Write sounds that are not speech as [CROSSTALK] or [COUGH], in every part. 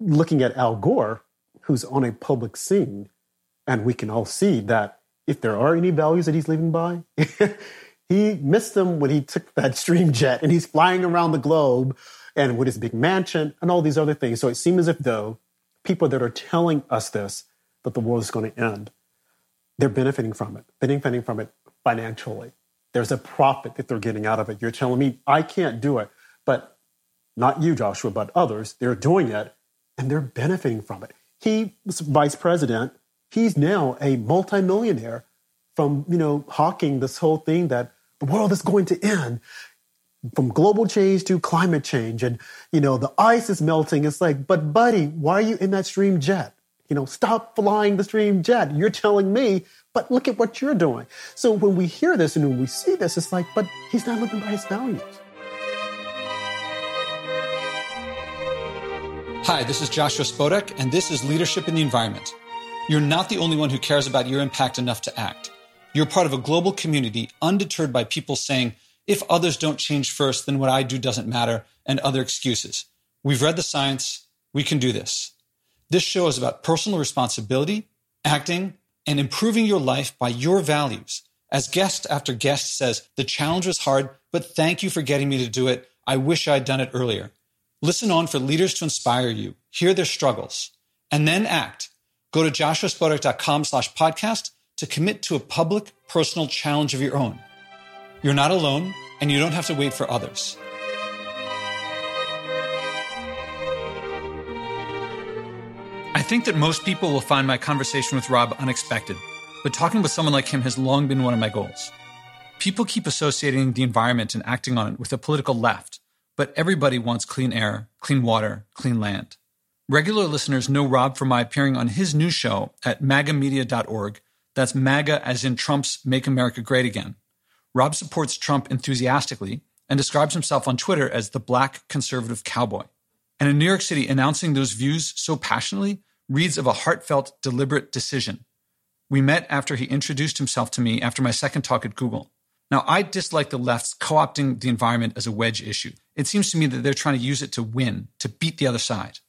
looking at Al Gore, who's on a public scene, and we can all see that if there are any values that he's living by, [LAUGHS] he missed them when he took that stream jet and he's flying around the globe and with his big mansion and all these other things. So it seems as if though people that are telling us this, that the world is going to end, they're benefiting from it, benefiting from it financially. There's a profit that they're getting out of it. You're telling me I can't do it, but not you, Joshua, but others, they're doing it and they're benefiting from it. He was vice president. He's now a multimillionaire from, you know, hawking this whole thing that the world is going to end from global change to climate change. And, you know, the ice is melting. It's like, but buddy, why are you in that stream jet? You know, stop flying the stream jet. You're telling me, but look at what you're doing. So when we hear this and when we see this, it's like, but he's not living by his values. Hi, this is Joshua Spodek, and this is Leadership in the Environment. You're not the only one who cares about your impact enough to act. You're part of a global community undeterred by people saying, if others don't change first, then what I do doesn't matter, and other excuses. We've read the science. We can do this. This show is about personal responsibility, acting, and improving your life by your values. As guest after guest says, the challenge was hard, but thank you for getting me to do it. I wish I'd done it earlier. Listen on for leaders to inspire you, hear their struggles, and then act. Go to joshuaspodek.com slash podcast to commit to a public, personal challenge of your own. You're not alone, and you don't have to wait for others. I think that most people will find my conversation with Rob unexpected, but talking with someone like him has long been one of my goals. People keep associating the environment and acting on it with the political left, but everybody wants clean air, clean water, clean land. Regular listeners know Rob from my appearing on his new show at magamedia.org. That's MAGA as in Trump's Make America Great Again. Rob supports Trump enthusiastically and describes himself on Twitter as the black conservative cowboy. And in New York City, announcing those views so passionately reads of a heartfelt, deliberate decision. We met after he introduced himself to me after my second talk at Google. Now, I dislike the left's co opting the environment as a wedge issue. It seems to me that they're trying to use it to win, to beat the other side.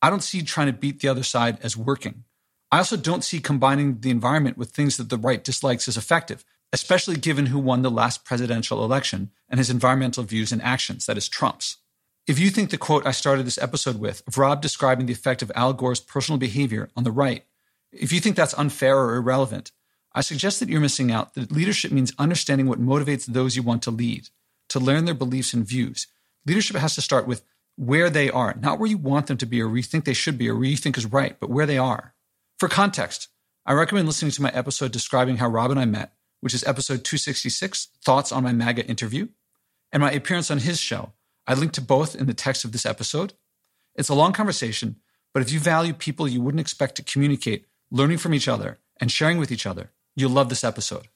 I don't see trying to beat the other side as working. I also don't see combining the environment with things that the right dislikes as effective especially given who won the last presidential election and his environmental views and actions, that is, Trump's. If you think the quote I started this episode with, of Rob describing the effect of Al Gore's personal behavior on the right, if you think that's unfair or irrelevant, I suggest that you're missing out that leadership means understanding what motivates those you want to lead, to learn their beliefs and views. Leadership has to start with where they are, not where you want them to be or where you think they should be or where you think is right, but where they are. For context, I recommend listening to my episode describing how Rob and I met which is episode 266, Thoughts on My MAGA Interview, and my appearance on his show. I link to both in the text of this episode. It's a long conversation, but if you value people you wouldn't expect to communicate, learning from each other, and sharing with each other, you'll love this episode.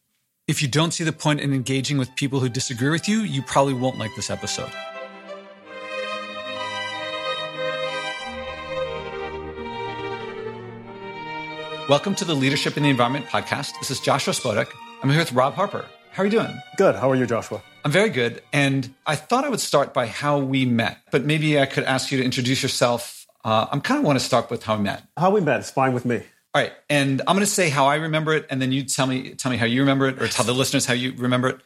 If you don't see the point in engaging with people who disagree with you, you probably won't like this episode. Welcome to the Leadership in the Environment podcast. This is Joshua Spodek. I'm here with Rob Harper. How are you doing? Good. How are you, Joshua? I'm very good. And I thought I would start by how we met, but maybe I could ask you to introduce yourself. Uh, I'm kind of want to start with how we met. How we met is fine with me. All right. And I'm going to say how I remember it, and then you tell me tell me how you remember it, or tell the listeners how you remember it.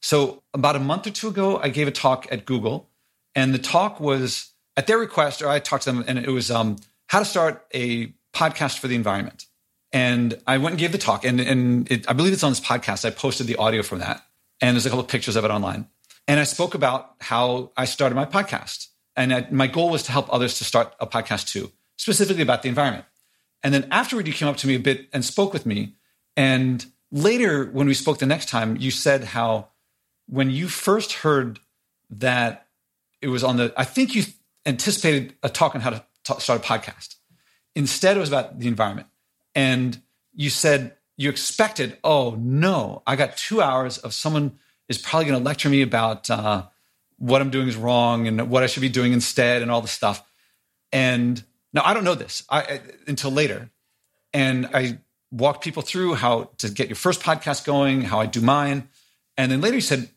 So about a month or two ago, I gave a talk at Google, and the talk was at their request, or I talked to them, and it was um, how to start a podcast for the environment. And I went and gave the talk, and, and it, I believe it's on this podcast. I posted the audio from that, and there's a couple of pictures of it online. And I spoke about how I started my podcast. And I, my goal was to help others to start a podcast too, specifically about the environment. And then afterward, you came up to me a bit and spoke with me. And later, when we spoke the next time, you said how when you first heard that it was on the, I think you anticipated a talk on how to t- start a podcast. Instead, it was about the environment and you said you expected, oh no, I got two hours of someone is probably going to lecture me about uh, what I'm doing is wrong and what I should be doing instead and all the stuff. And now I don't know this I, I, until later. And I walked people through how to get your first podcast going, how I do mine. And then later you said,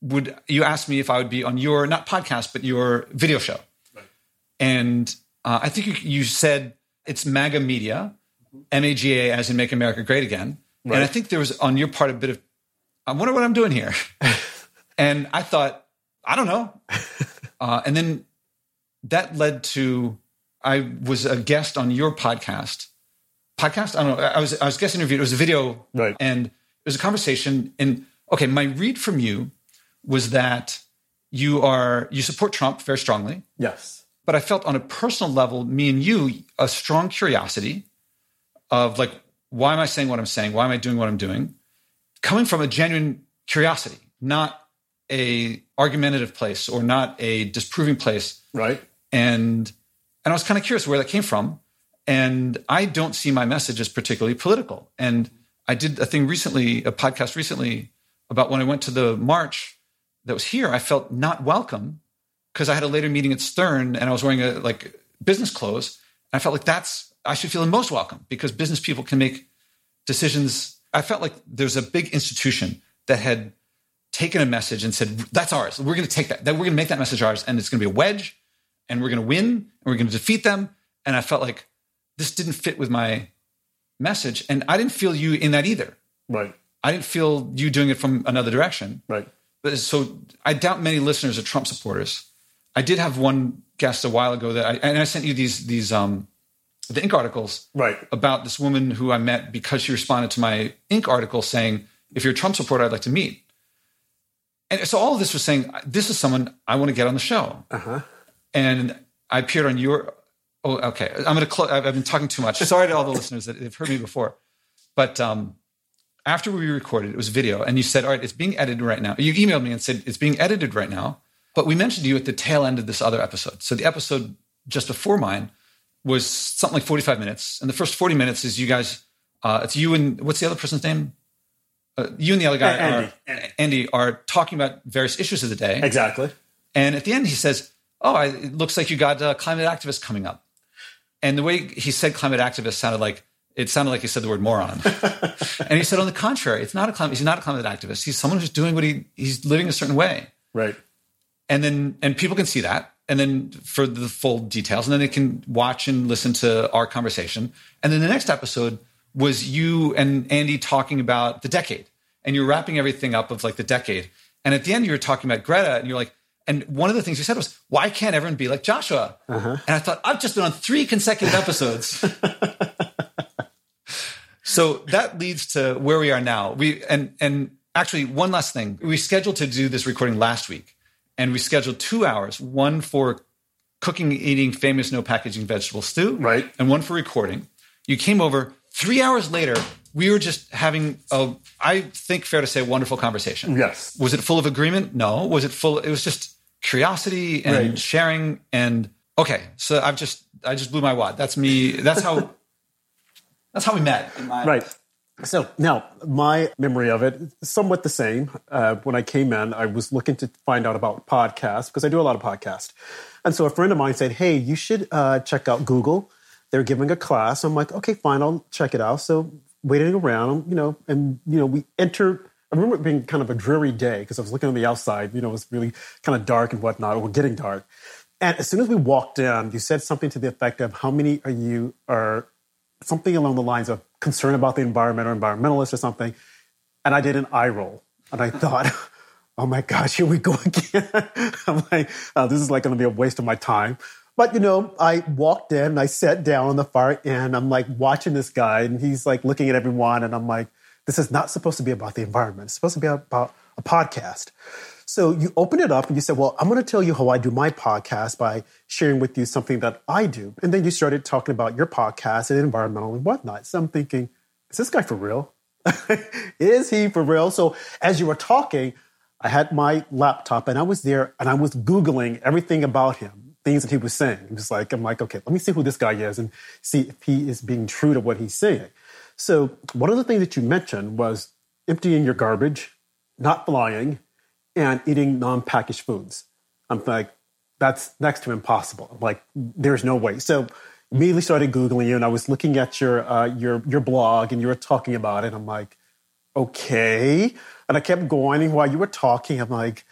would you ask me if I would be on your not podcast, but your video show. Right. And Uh, I think you, you said it's MAGA media, M A G A, as in Make America Great Again. Right. And I think there was on your part a bit of, I wonder what I'm doing here. [LAUGHS] and I thought, I don't know. [LAUGHS] Uh, and then that led to I was a guest on your podcast. Podcast? I don't know. I was I was guest interviewed. It was a video, Right. And it was a conversation. And okay, my read from you was that you are you support Trump very strongly, Yes. but I felt on a personal level, me and you, a strong curiosity of like, why am I saying what I'm saying? Why am I doing what I'm doing? Coming from a genuine curiosity, not a argumentative place or not a disproving place Right. and and I was kind of curious where that came from. And I don't see my message as particularly political. And I did a thing recently, a podcast recently about when I went to the march that was here. I felt not welcome because I had a later meeting at Stern and I was wearing a like business clothes. And I felt like that's I should feel the most welcome because business people can make decisions. I felt like there's a big institution that had taken a message and said, that's ours. We're going to take that. that we're going to make that message ours. And it's going to be a wedge and we're going to win and we're going to defeat them. And I felt like this didn't fit with my message. And I didn't feel you in that either. Right. I didn't feel you doing it from another direction. Right. But so I doubt many listeners are Trump supporters. I did have one guest a while ago that I, and I sent you these, these, um, the Inc. articles Right. about this woman who I met because she responded to my Inc. article saying, if you're a Trump supporter, I'd like to meet. And so all of this was saying, this is someone I want to get on the show. Uh-huh. And I appeared on your, oh, okay. I'm going to close. I've been talking too much. Sorry to all the listeners that have heard me before. But um, after we recorded, it was video, and you said, all right, it's being edited right now. You emailed me and said, it's being edited right now. But we mentioned you at the tail end of this other episode. So the episode just before mine was something like 45 minutes. And the first 40 minutes is you guys, uh, it's you and what's the other person's name? Uh, you and the other guy, Andy. Are, Andy, are talking about various issues of the day. Exactly. And at the end, he says, "Oh, I, it looks like you got uh, climate activists coming up." And the way he said "climate activist" sounded like it sounded like he said the word moron. [LAUGHS] and he said, on the contrary, it's not a climate. He's not a climate activist. He's someone who's doing what he he's living a certain way. Right. And then and people can see that. And then for the full details, and then they can watch and listen to our conversation. And then the next episode was you and Andy talking about the decade, and you're wrapping everything up of like the decade. And at the end, you were talking about Greta, and you're like, and one of the things you said was, "Why can't everyone be like Joshua?" Uh-huh. And I thought, I've just been on three consecutive episodes. [LAUGHS] so that leads to where we are now. We and and actually one last thing. We scheduled to do this recording last week, and we scheduled two hours, one for cooking, eating famous no packaging vegetable stew, Right. and one for recording. You came over three hours later. We were just having a, I think, fair to say, wonderful conversation. Yes. Was it full of agreement? No. Was it full? It was just curiosity and Right. sharing. And okay, so I've just, I just blew my wad. That's me. That's how. [LAUGHS] that's how we met. Right. So now my memory of it, somewhat the same. Uh, when I came in, I was looking to find out about podcasts because I do a lot of podcasts. And so a friend of mine said, Hey, you should uh, check out Google. They're giving a class. I'm like, okay, fine, I'll check it out. So waiting around, you know, and you know, we enter I remember it being kind of a dreary day because I was looking on the outside, you know, it was really kind of dark and whatnot, or getting dark. And as soon as we walked in, you said something to the effect of how many are you are something along the lines of concern about the environment or environmentalist or something. And I did an eye roll. And I thought, [LAUGHS] oh my gosh, here we go [LAUGHS] again. I'm like, oh, this is like going to be a waste of my time. But, you know, I walked in I sat down on the far end. I'm like watching this guy and he's like looking at everyone. And I'm like, this is not supposed to be about the environment. It's supposed to be about a podcast. So you open it up and you said, Well, I'm going to tell you how I do my podcast by sharing with you something that I do. And then you started talking about your podcast and environmental and whatnot. So I'm thinking, Is this guy for real? [LAUGHS] is he for real? So as you were talking, I had my laptop and I was there and I was Googling everything about him, things that he was saying. It was like, I'm like, okay, let me see who this guy is and see if he is being true to what he's saying. So one of the things that you mentioned was emptying your garbage, not flying, and eating non-packaged foods. I'm like, that's next to impossible. I'm like, there's no way. So immediately started googling you, and I was looking at your uh, your your blog, and you were talking about it. I'm like, okay, and I kept going and while you were talking. I'm like,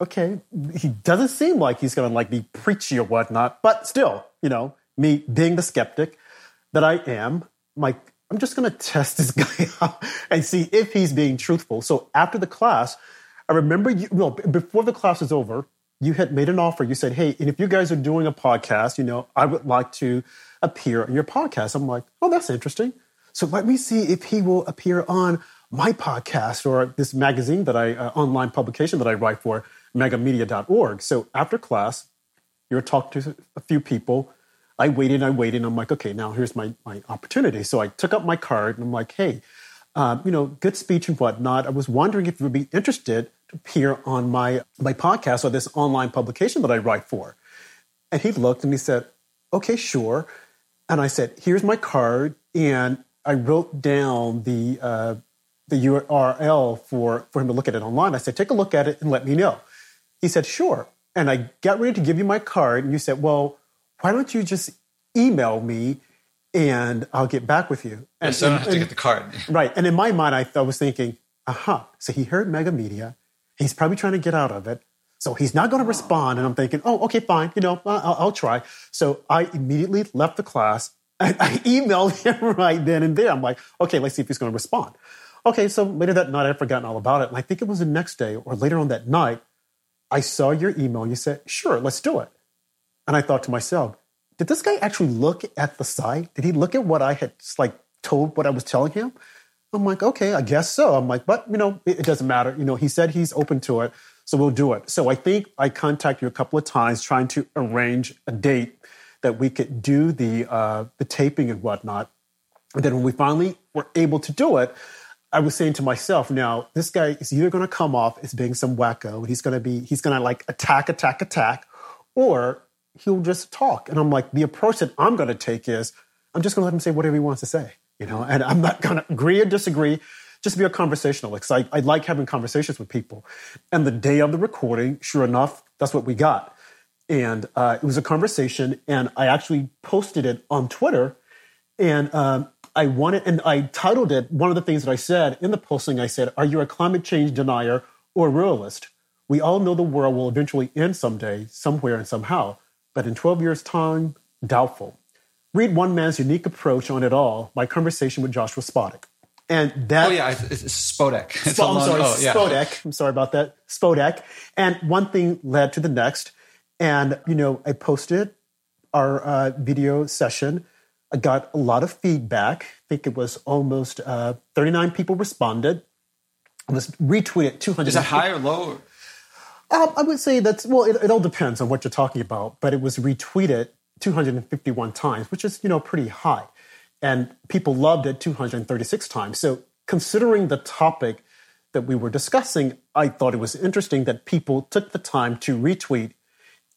okay, he doesn't seem like he's gonna like be preachy or whatnot, but still, you know, me being the skeptic that I am, I'm like, I'm just going [LAUGHS] to test this guy out and see if he's being truthful. So after the class, I remember you, no, before the class was over, you had made an offer. You said, Hey, and if you guys are doing a podcast, you know, I would like to appear on your podcast. I'm like, Oh, that's interesting. So let me see if he will appear on my podcast or this magazine that I, uh, online publication that I write for, magamedia.org. So after class, you're talking to a few people. I waited I waited. I'm like, okay, now here's my, my opportunity. So I took up my card and I'm like, hey, um, you know, good speech and whatnot. I was wondering if you would be interested to appear on my, my podcast or this online publication that I write for. And he looked and he said, okay, sure. And I said, here's my card. And I wrote down the, uh, the URL for, for him to look at it online. I said, take a look at it and let me know. He said, sure. And I got ready to give you my card. And you said, well, why don't you just email me and I'll get back with you. And, yes, I don't have and, to get the card. [LAUGHS] right. And in my mind, I, I was thinking, aha. Uh-huh. So he heard MAGA Media. He's probably trying to get out of it. So he's not going to respond. And I'm thinking, oh, okay, fine. You know, I'll, I'll try. So I immediately left the class. And [LAUGHS] I emailed him right then and there. I'm like, okay, let's see if he's going to respond. Okay, so later that night, I'd forgotten all about it. And I think it was the next day or later on that night, I saw your email you said, sure, let's do it. And I thought to myself, did this guy actually look at the site? Did he look at what I had like told what I was telling him? I'm like, okay, I guess so. I'm like, but you know, it, it doesn't matter. You know, he said he's open to it, so we'll do it. So I think I contacted you a couple of times trying to arrange a date that we could do the uh, the taping and whatnot. And then when we finally were able to do it, I was saying to myself, now this guy is either going to come off as being some wacko, and he's going to be he's going to like attack, attack, attack, or he'll just talk. And I'm like, the approach that I'm going to take is I'm just going to let him say whatever he wants to say, you know, and I'm not going to agree or disagree. Just be a conversationalist. I, I like having conversations with people. And the day of the recording, sure enough, that's what we got. And uh, it was a conversation, and I actually posted it on Twitter. And um, I wanted, and I titled it. One of the things that I said in the posting, I said, "Are you a climate change denier or a realist?" We all know the world will eventually end someday, somewhere, and somehow but in 12 years' time, doubtful. Read one man's unique approach on it all, my conversation with Joshua Spodek. And that. Oh, yeah, it's Spodek. It's Sp- I'm sorry, oh, yeah. Spodek. I'm sorry about that. Spodek. And one thing led to the next. And, you know, I posted our uh, video session. I got a lot of feedback. I think it was almost uh, 39 people responded. It was retweeted 200. Is that high or low? Um, I would say that's well. It, it, all depends on what you're talking about, but it was retweeted 251 times, which is you know pretty high, and people loved it 236 times. So considering the topic that we were discussing, I thought it was interesting that people took the time to retweet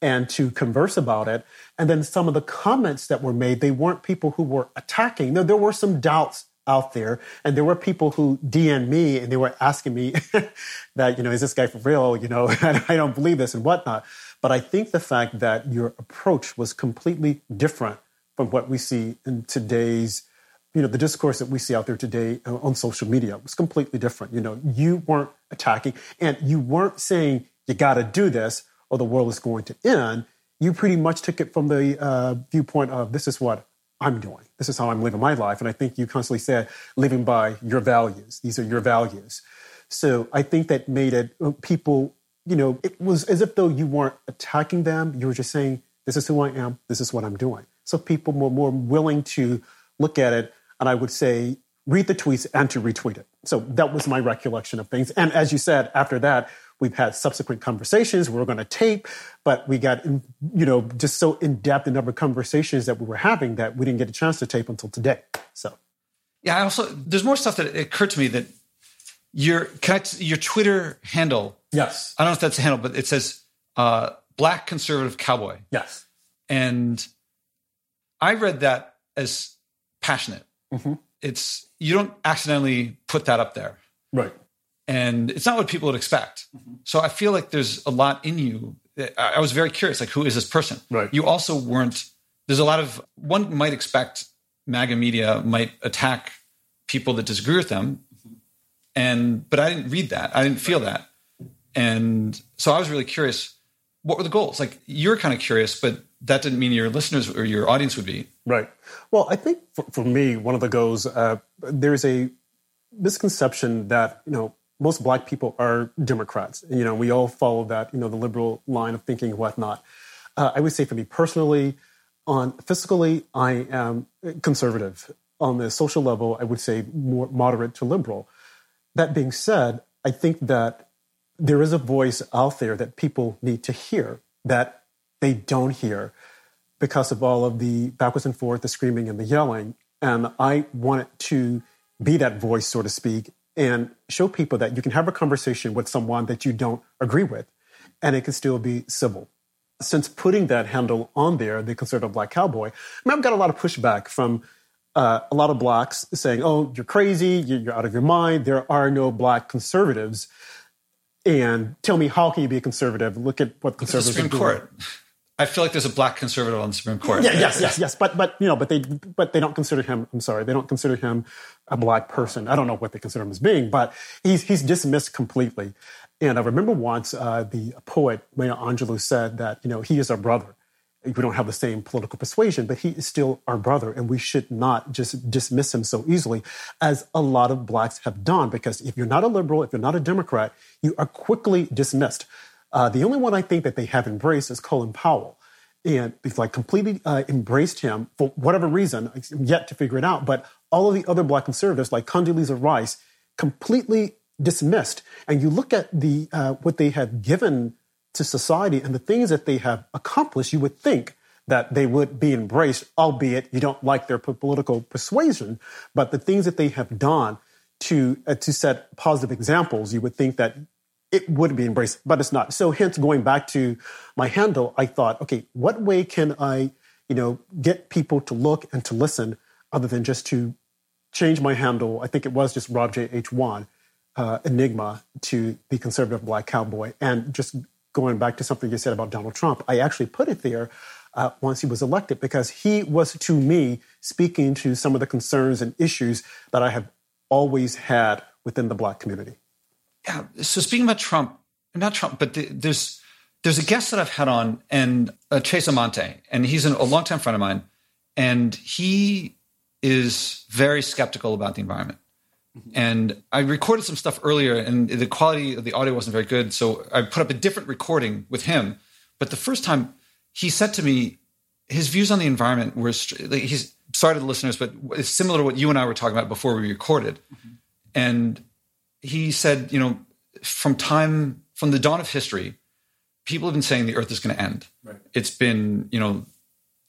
and to converse about it. And then some of the comments that were made, they weren't people who were attacking. No, there were some doubts out there. And there were people who DM'd me and they were asking me [LAUGHS] that, you know, is this guy for real? You know, [LAUGHS] I don't believe this and whatnot. But I think the fact that your approach was completely different from what we see in today's, you know, the discourse that we see out there today uh, on social media was completely different. You know, you weren't attacking and you weren't saying you got to do this or the world is going to end. You pretty much took it from the uh, viewpoint of this is what I'm doing. This is how I'm living my life. And I think you constantly said living by your values. These are your values. So I think that made it uh, people, you know, it was as if though you weren't attacking them. You were just saying, this is who I am. This is what I'm doing. So people were more willing to look at it. And I would say, read the tweets and to retweet it. So that was my recollection of things. And as you said, after that, We've had subsequent conversations. We are going to tape, but we got, you know, just so in depth the number of conversations that we were having that we didn't get a chance to tape until today. So, yeah, I also, there's more stuff that occurred to me that your, your Twitter handle. Yes. I don't know if that's a handle, but it says uh, Black Conservative Cowboy. Yes. And I read that as passionate. Mm-hmm. It's, you don't accidentally put that up there. Right and it's not what people would expect. Mm-hmm. So I feel like there's a lot in you. I was very curious, like who is this person? Right. You also weren't. There's a lot of one might expect MAGA media might attack people that disagree with them, mm-hmm. and but I didn't read that. I didn't feel that, and so I was really curious. What were the goals? Like you're kind of curious, but that didn't mean your listeners or your audience would be. Right. Well, I think for, for me, one of the goals, uh, there's a misconception that, you know, most black people are Democrats. You know, we all follow that, you know, the liberal line of thinking and whatnot. Uh, I would say for me personally, on fiscally, I am conservative. On the social level, I would say more moderate to liberal. That being said, I think that there is a voice out there that people need to hear that they don't hear because of all of the backwards and forth, the screaming and the yelling. And I wanted to be that voice, so to speak, and show people that you can have a conversation with someone that you don't agree with, and it can still be civil. Since putting that handle on there, the conservative black cowboy, I mean, I've got a lot of pushback from uh, a lot of blacks saying, "Oh, you're crazy, you're out of your mind. There are no black conservatives." And tell me, how can you be a conservative? Look at what conservatives the Supreme Court. I feel like there's a black conservative on the Supreme Court. Yeah, yes, yes, yes. But but you know, but they but they don't consider him. I'm sorry, they don't consider him a black person. I don't know what they consider him as being, but he's he's dismissed completely. And I remember once uh, the poet Maya Angelou said that you know he is our brother. We don't have the same political persuasion, but he is still our brother, and we should not just dismiss him so easily, as a lot of blacks have done. Because if you're not a liberal, if you're not a Democrat, you are quickly dismissed. Uh, the only one I think that they have embraced is Colin Powell. And they've like completely uh, embraced him for whatever reason. I'm yet to figure it out. But all of the other black conservatives, like Condoleezza Rice, completely dismissed. And you look at the uh, what they have given to society and the things that they have accomplished, you would think that they would be embraced, albeit you don't like their political persuasion. But the things that they have done to uh, to set positive examples, you would think that it would be embraced, but it's not. So hence going back to my handle, I thought, okay, what way can I, you know, get people to look and to listen other than just to change my handle? I think it was just Rob J. H. Wan, uh, Enigma to the conservative black cowboy. And just going back to something you said about Donald Trump, I actually put it there uh, once he was elected because he was to me speaking to some of the concerns and issues that I have always had within the black community yeah. So speaking about Trump, not Trump, but the, there's there's a guest that I've had on, and uh, Chase Amante, and he's an, a longtime friend of mine, and he is very skeptical about the environment. Mm-hmm. And I recorded some stuff earlier, and the quality of the audio wasn't very good, so I put up a different recording with him. But the first time, he said to me, his views on the environment were like, he's sorry to the listeners, but it's similar to what you and I were talking about before we recorded. Mm-hmm. And he said, you know, from time from the dawn of history, people have been saying the Earth is going to end. Right. It's been, you know,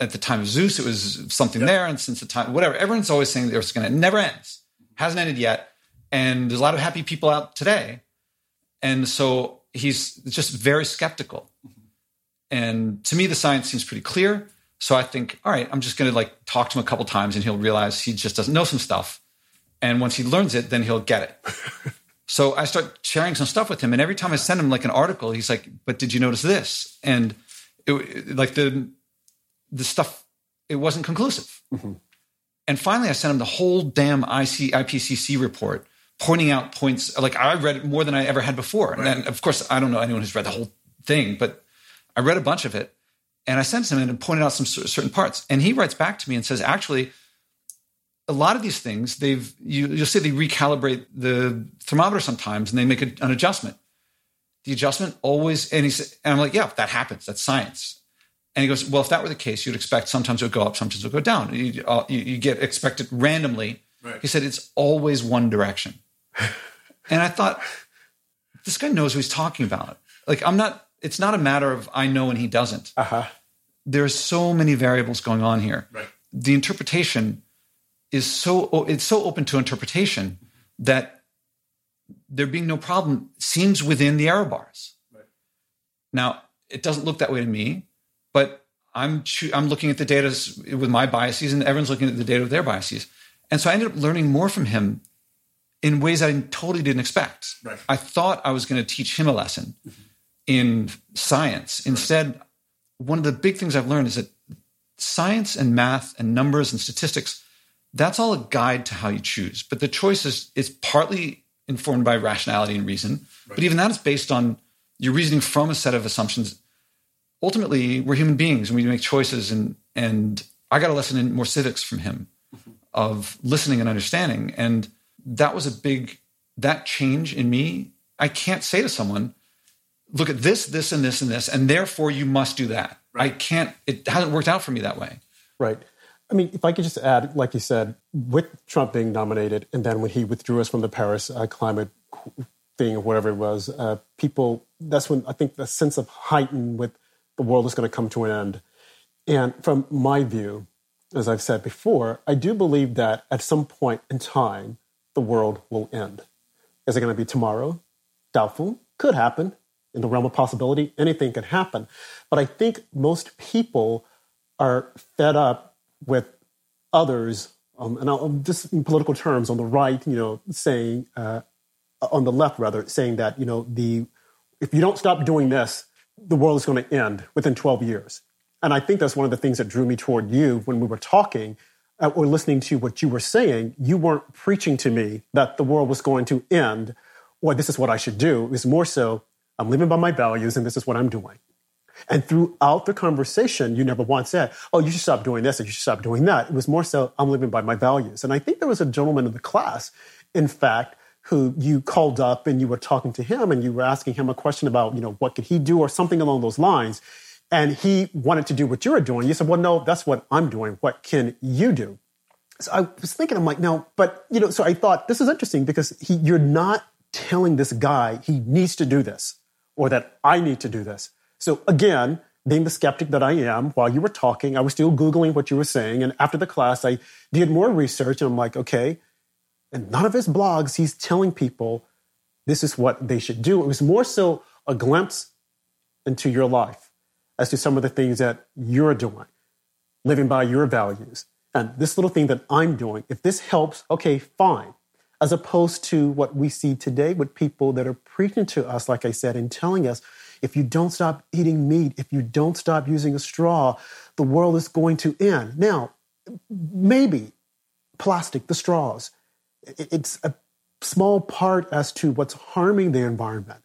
at the time of Zeus, it was something yep. there, and since the time, whatever, everyone's always saying the Earth's going to end. Never ends. Hasn't ended yet, and there's a lot of happy people out today, and so he's just very skeptical. Mm-hmm. And to me, the science seems pretty clear. So I think, all right, I'm just going to like talk to him a couple times, and he'll realize he just doesn't know some stuff. And once he learns it, then he'll get it. [LAUGHS] So I start sharing some stuff with him, and every time I send him like an article, he's like, "But did you notice this?" And it, like the the stuff, it wasn't conclusive. Mm-hmm. And finally, I sent him the whole damn IC, IPCC report, pointing out points. Like I read it more than I ever had before, right. and then, of course, I don't know anyone who's read the whole thing, but I read a bunch of it, and I sent him and pointed out some certain parts. And he writes back to me and says, "Actually." A lot of these things, they've you, will see they recalibrate the thermometer sometimes, and they make a, an adjustment. The adjustment always, and he's, and I'm like, yeah, that happens. That's science. And he goes, well, if that were the case, you'd expect sometimes it would go up, sometimes it would go down. You, uh, you, you get expected randomly. Right. He said it's always one direction. [LAUGHS] and I thought, this guy knows what he's talking about. Like I'm not. It's not a matter of I know and he doesn't. Uh-huh. There's so many variables going on here. Right. The interpretation is so it's so open to interpretation that there being no problem seems within the error bars. Right. Now, it doesn't look that way to me, but I'm I'm looking at the data with my biases, and everyone's looking at the data with their biases. And so I ended up learning more from him in ways I totally didn't expect. Right. I thought I was going to teach him a lesson mm-hmm. in science. Instead, right. one of the big things I've learned is that science and math and numbers and statistics that's all a guide to how you choose. But the choice is, is partly informed by rationality and reason. Right. But even that is based on your reasoning from a set of assumptions ultimately we're human beings and we make choices and and I got a lesson in more civics from him mm-hmm. of listening and understanding. And that was a big that change in me. I can't say to someone, look at this, this, and this, and this, and therefore you must do that. Right. I can't, it hasn't worked out for me that way. Right. I mean, if I could just add, like you said, with Trump being nominated, and then when he withdrew us from the Paris uh, climate thing or whatever it was, uh, people, that's when I think the sense of heightened with the world is going to come to an end. And from my view, as I've said before, I do believe that at some point in time, the world will end. Is it going to be tomorrow? Doubtful. Could happen. In the realm of possibility, anything could happen. But I think most people are fed up with others, um, and I'll, just in political terms, on the right, you know, saying, uh, on the left rather, saying that, you know, the if you don't stop doing this, the world is going to end within 12 years. And I think that's one of the things that drew me toward you when we were talking uh, or listening to what you were saying. You weren't preaching to me that the world was going to end or this is what I should do. It was more so, I'm living by my values and this is what I'm doing. And throughout the conversation, you never once said, Oh, you should stop doing this or you should stop doing that. It was more so, I'm living by my values. And I think there was a gentleman in the class, in fact, who you called up and you were talking to him and you were asking him a question about, you know, what could he do or something along those lines and he wanted to do what you were doing. You said, well, no, that's what I'm doing. What can you do? So I was thinking, I'm like, no, but, you know, so I thought this is interesting because he, you're not telling this guy he needs to do this or that I need to do this. So again, being the skeptic that I am, while you were talking, I was still Googling what you were saying. And after the class, I did more research and I'm like, okay. And none of his blogs, he's telling people this is what they should do. It was more so a glimpse into your life as to some of the things that you're doing, living by your values. And this little thing that I'm doing, if this helps, okay, fine. As opposed to what we see today with people that are preaching to us, like I said, and telling us, if you don't stop eating meat, if you don't stop using a straw, the world is going to end. Now, maybe plastic, the straws, it's a small part as to what's harming the environment.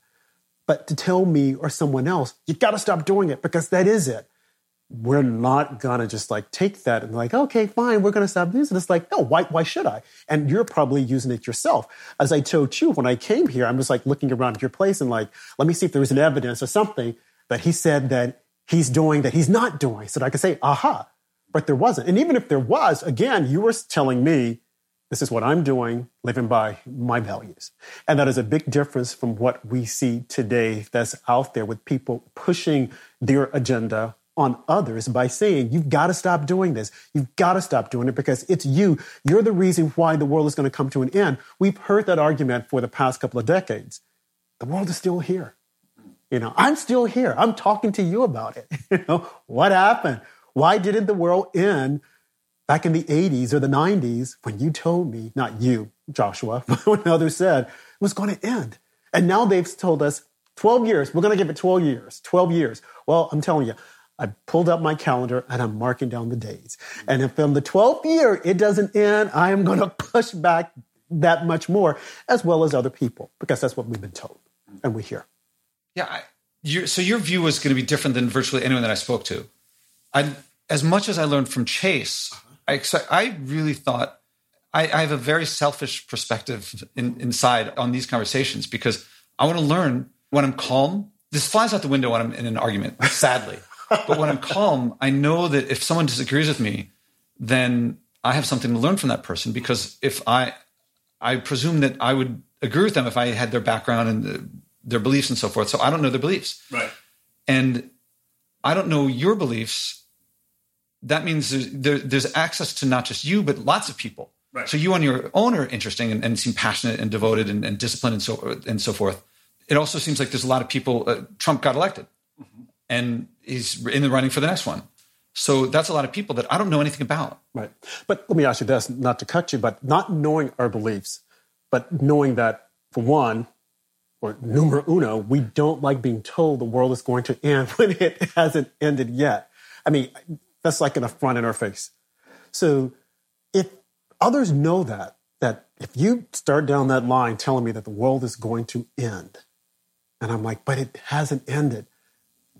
But to tell me or someone else, you got to stop doing it because that is it. We're not gonna just like take that and like, okay, fine, we're gonna stop using it. It's like, no, why, why should I? And you're probably using it yourself. As I told you when I came here, I'm just like looking around your place and like, let me see if there's an evidence or something that he said that he's doing that he's not doing, so that I could say, aha. But there wasn't. And even if there was, again, you were telling me this is what I'm doing, living by my values. And that is a big difference from what we see today that's out there with people pushing their agenda on others by saying, you've got to stop doing this. You've got to stop doing it because it's you. You're the reason why the world is going to come to an end. We've heard that argument for the past couple of decades. The world is still here. You know, I'm still here. I'm talking to you about it. [LAUGHS] You know, what happened? Why didn't the world end back in the 80s or the 90s when you told me, not you, Joshua, [LAUGHS] but when others said it was going to end. And now they've told us 12 years, we're going to give it 12 years, 12 years. Well, I'm telling you, I pulled up my calendar and I'm marking down the days. And if in the 12th year it doesn't end, I am going [LAUGHS] to push back that much more, as well as other people, because that's what we've been told and we hear. Yeah. I, so your view was going to be different than virtually anyone that I spoke to. I, as much as I learned from Chase, I, I really thought I, I, have a very selfish perspective in, inside on these conversations because I want to learn when I'm calm. This flies out the window when I'm in an argument, sadly. But when I'm calm, I know that if someone disagrees with me, then I have something to learn from that person because if I, I presume that I would agree with them if I had their background and the, their beliefs and so forth. So I don't know their beliefs. Right. And I don't know your beliefs that means there's, there, there's access to not just you, but lots of people. Right. So you on your own are interesting and, and seem passionate and devoted and, and, disciplined and so and so forth. It also seems like there's a lot of people. Uh, Trump got elected, mm-hmm. and he's in the running for the next one. So that's a lot of people that I don't know anything about. Right. But let me ask you this: not to cut you, but not knowing our beliefs, but knowing that for one, or numero uno, we don't like being told the world is going to end [LAUGHS] when it hasn't ended yet. I mean, that's like an affront in our face. So if others know that, that if you start down that line telling me that the world is going to end, and I'm like, but it hasn't ended,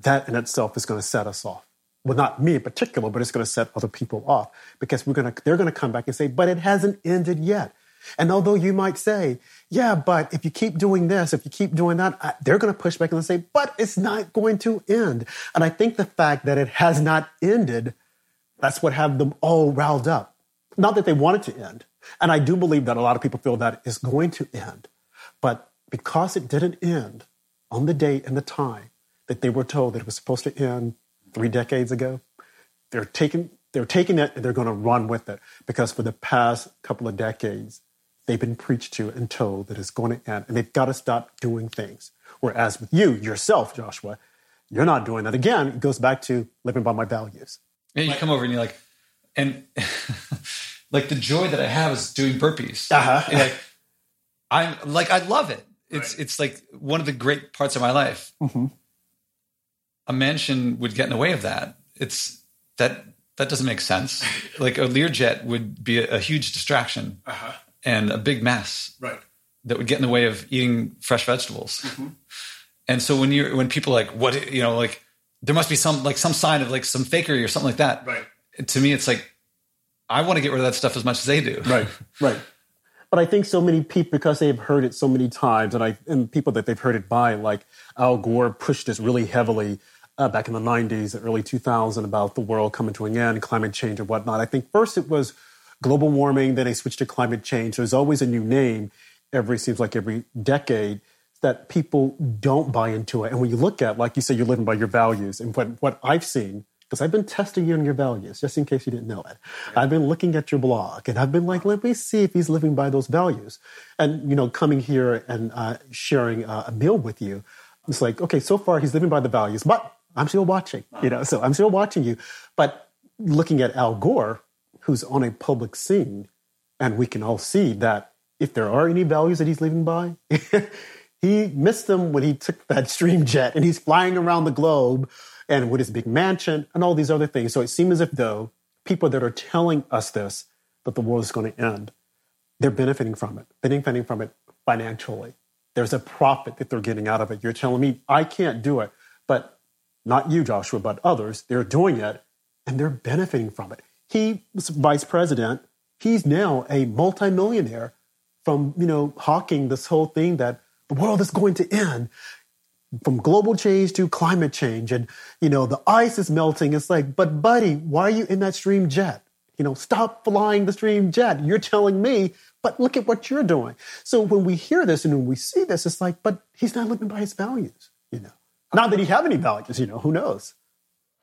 that in itself is going to set us off. Well, not me in particular, but it's going to set other people off because we're going to, they're going to come back and say, but it hasn't ended yet. And although you might say, yeah, but if you keep doing this, if you keep doing that, they're going to push back and say, but it's not going to end. And I think the fact that it has not ended, that's what have them all riled up. Not that they want it to end. And I do believe that a lot of people feel that it's going to end. But because it didn't end on the date and the time that they were told that it was supposed to end three decades ago, they're taking they're taking it and they're going to run with it because for the past couple of decades they've been preached to and told that it's going to end and they've got to stop doing things. Whereas with you yourself, Joshua, you're not doing that. Again, it goes back to living by my values. And you come over and you're like, and [LAUGHS] like the joy that I have is doing burpees. Uh-huh. Like I'm like I love it. It's right. it's like one of the great parts of my life. Mm-hmm. A mansion would get in the way of that. It's that that doesn't make sense. like a Learjet would be a, a huge distraction uh-huh. and a big mess. Right. That would get in the way of eating fresh vegetables. Mm-hmm. And so when you're when people like what you know like there must be some like some sign of like some fakery or something like that. Right. To me, it's like I want to get rid of that stuff as much as they do. Right. [LAUGHS] Right. But I think so many people, because they've heard it so many times, and I and people that they've heard it by, like Al Gore pushed this really heavily uh, back in the 90s, the early 2000s, about the world coming to an end, climate change and whatnot. I think first it was global warming, then they switched to climate change. There's always a new name every, seems like every decade that people don't buy into it. And when you look at, like you say, you're living by your values, and what, what I've seen because I've been testing you on your values, just in case you didn't know it. I've been looking at your blog, and I've been like, let me see if he's living by those values. And you know, coming here and uh, sharing uh, a meal with you, it's like, okay, so far he's living by the values, but I'm still watching. You know, so I'm still watching you. But looking at Al Gore, who's on a public scene, and we can all see that if there are any values that he's living by. [LAUGHS] he missed them when he took that stream jet and he's flying around the globe and with his big mansion and all these other things. So it seems as if though people that are telling us this, that the world is going to end, they're benefiting from it, benefiting from it financially. There's a profit that they're getting out of it. You're telling me I can't do it, but not you, Joshua, but others, they're doing it and they're benefiting from it. He was vice president. He's now a multimillionaire from, you know, hawking this whole thing that the world is going to end from global change to climate change and you know the ice is melting. It's like but buddy why are you in that stream jet? You know stop flying the stream jet. You're telling me but look at what you're doing. So when we hear this and when we see this it's like but he's not living by his values you know not that he have any values you know who knows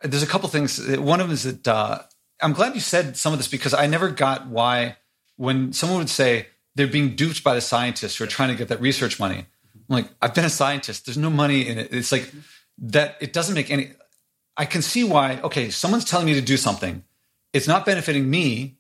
there's a couple things one of them is that uh, i'm glad you said some of this because i never got why when someone would say they're being duped by the scientists who are trying to get that research money I'm like, I've been a scientist. There's no money in it. It's like that. It doesn't make any. I can see why. Okay, someone's telling me to do something. It's not benefiting me.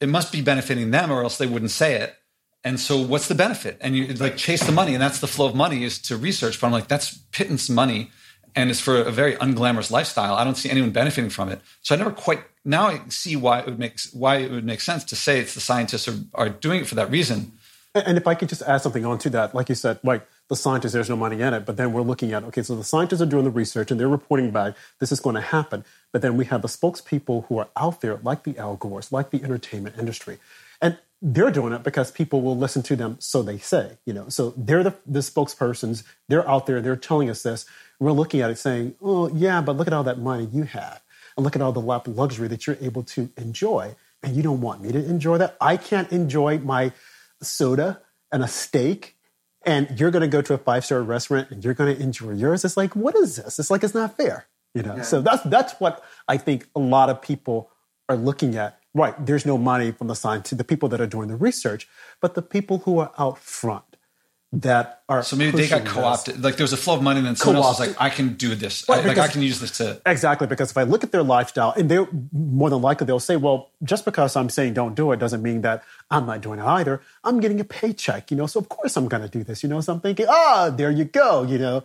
It must be benefiting them, or else they wouldn't say it. And so, what's the benefit? And you like chase the money, and that's the flow of money is to research. But I'm like, that's pittance money, and it's for a very unglamorous lifestyle. I don't see anyone benefiting from it. So I never quite now I see why it would make why it would make sense to say it's the scientists are, are doing it for that reason. And if I could just add something on to that, like you said, like the scientists, there's no money in it. But then we're looking at, okay, so the scientists are doing the research and they're reporting back, this is going to happen. But then we have the spokespeople who are out there, like the Al Gores, like the entertainment industry. They're doing it because people will listen to them, so they say, you know. So they're the, the spokespersons, they're out there, they're telling us this. We're looking at it saying, oh, yeah, but look at all that money you have. And look at all the luxury that you're able to enjoy. And you don't want me to enjoy that. I can't enjoy my soda and a steak and you're going to go to a five star restaurant and you're going to enjoy yours. It's like, what is this? It's like it's not fair, you know. Yeah. So that's that's what I think a lot of people are looking at. Right, there's no money from the scientists, the people that are doing the research, but the people who are out front that are so maybe they got co-opted. This. Like there was a flow of money, and then someone else was like, "I can do this. Right, I, like I can use this to exactly." Because if I look at their lifestyle, and they're more than likely they'll say, "Well, just because I'm saying don't do it doesn't mean that I'm not doing it either. I'm getting a paycheck, you know, so of course I'm going to do this, you know." So I'm thinking, "Ah, there you go," you know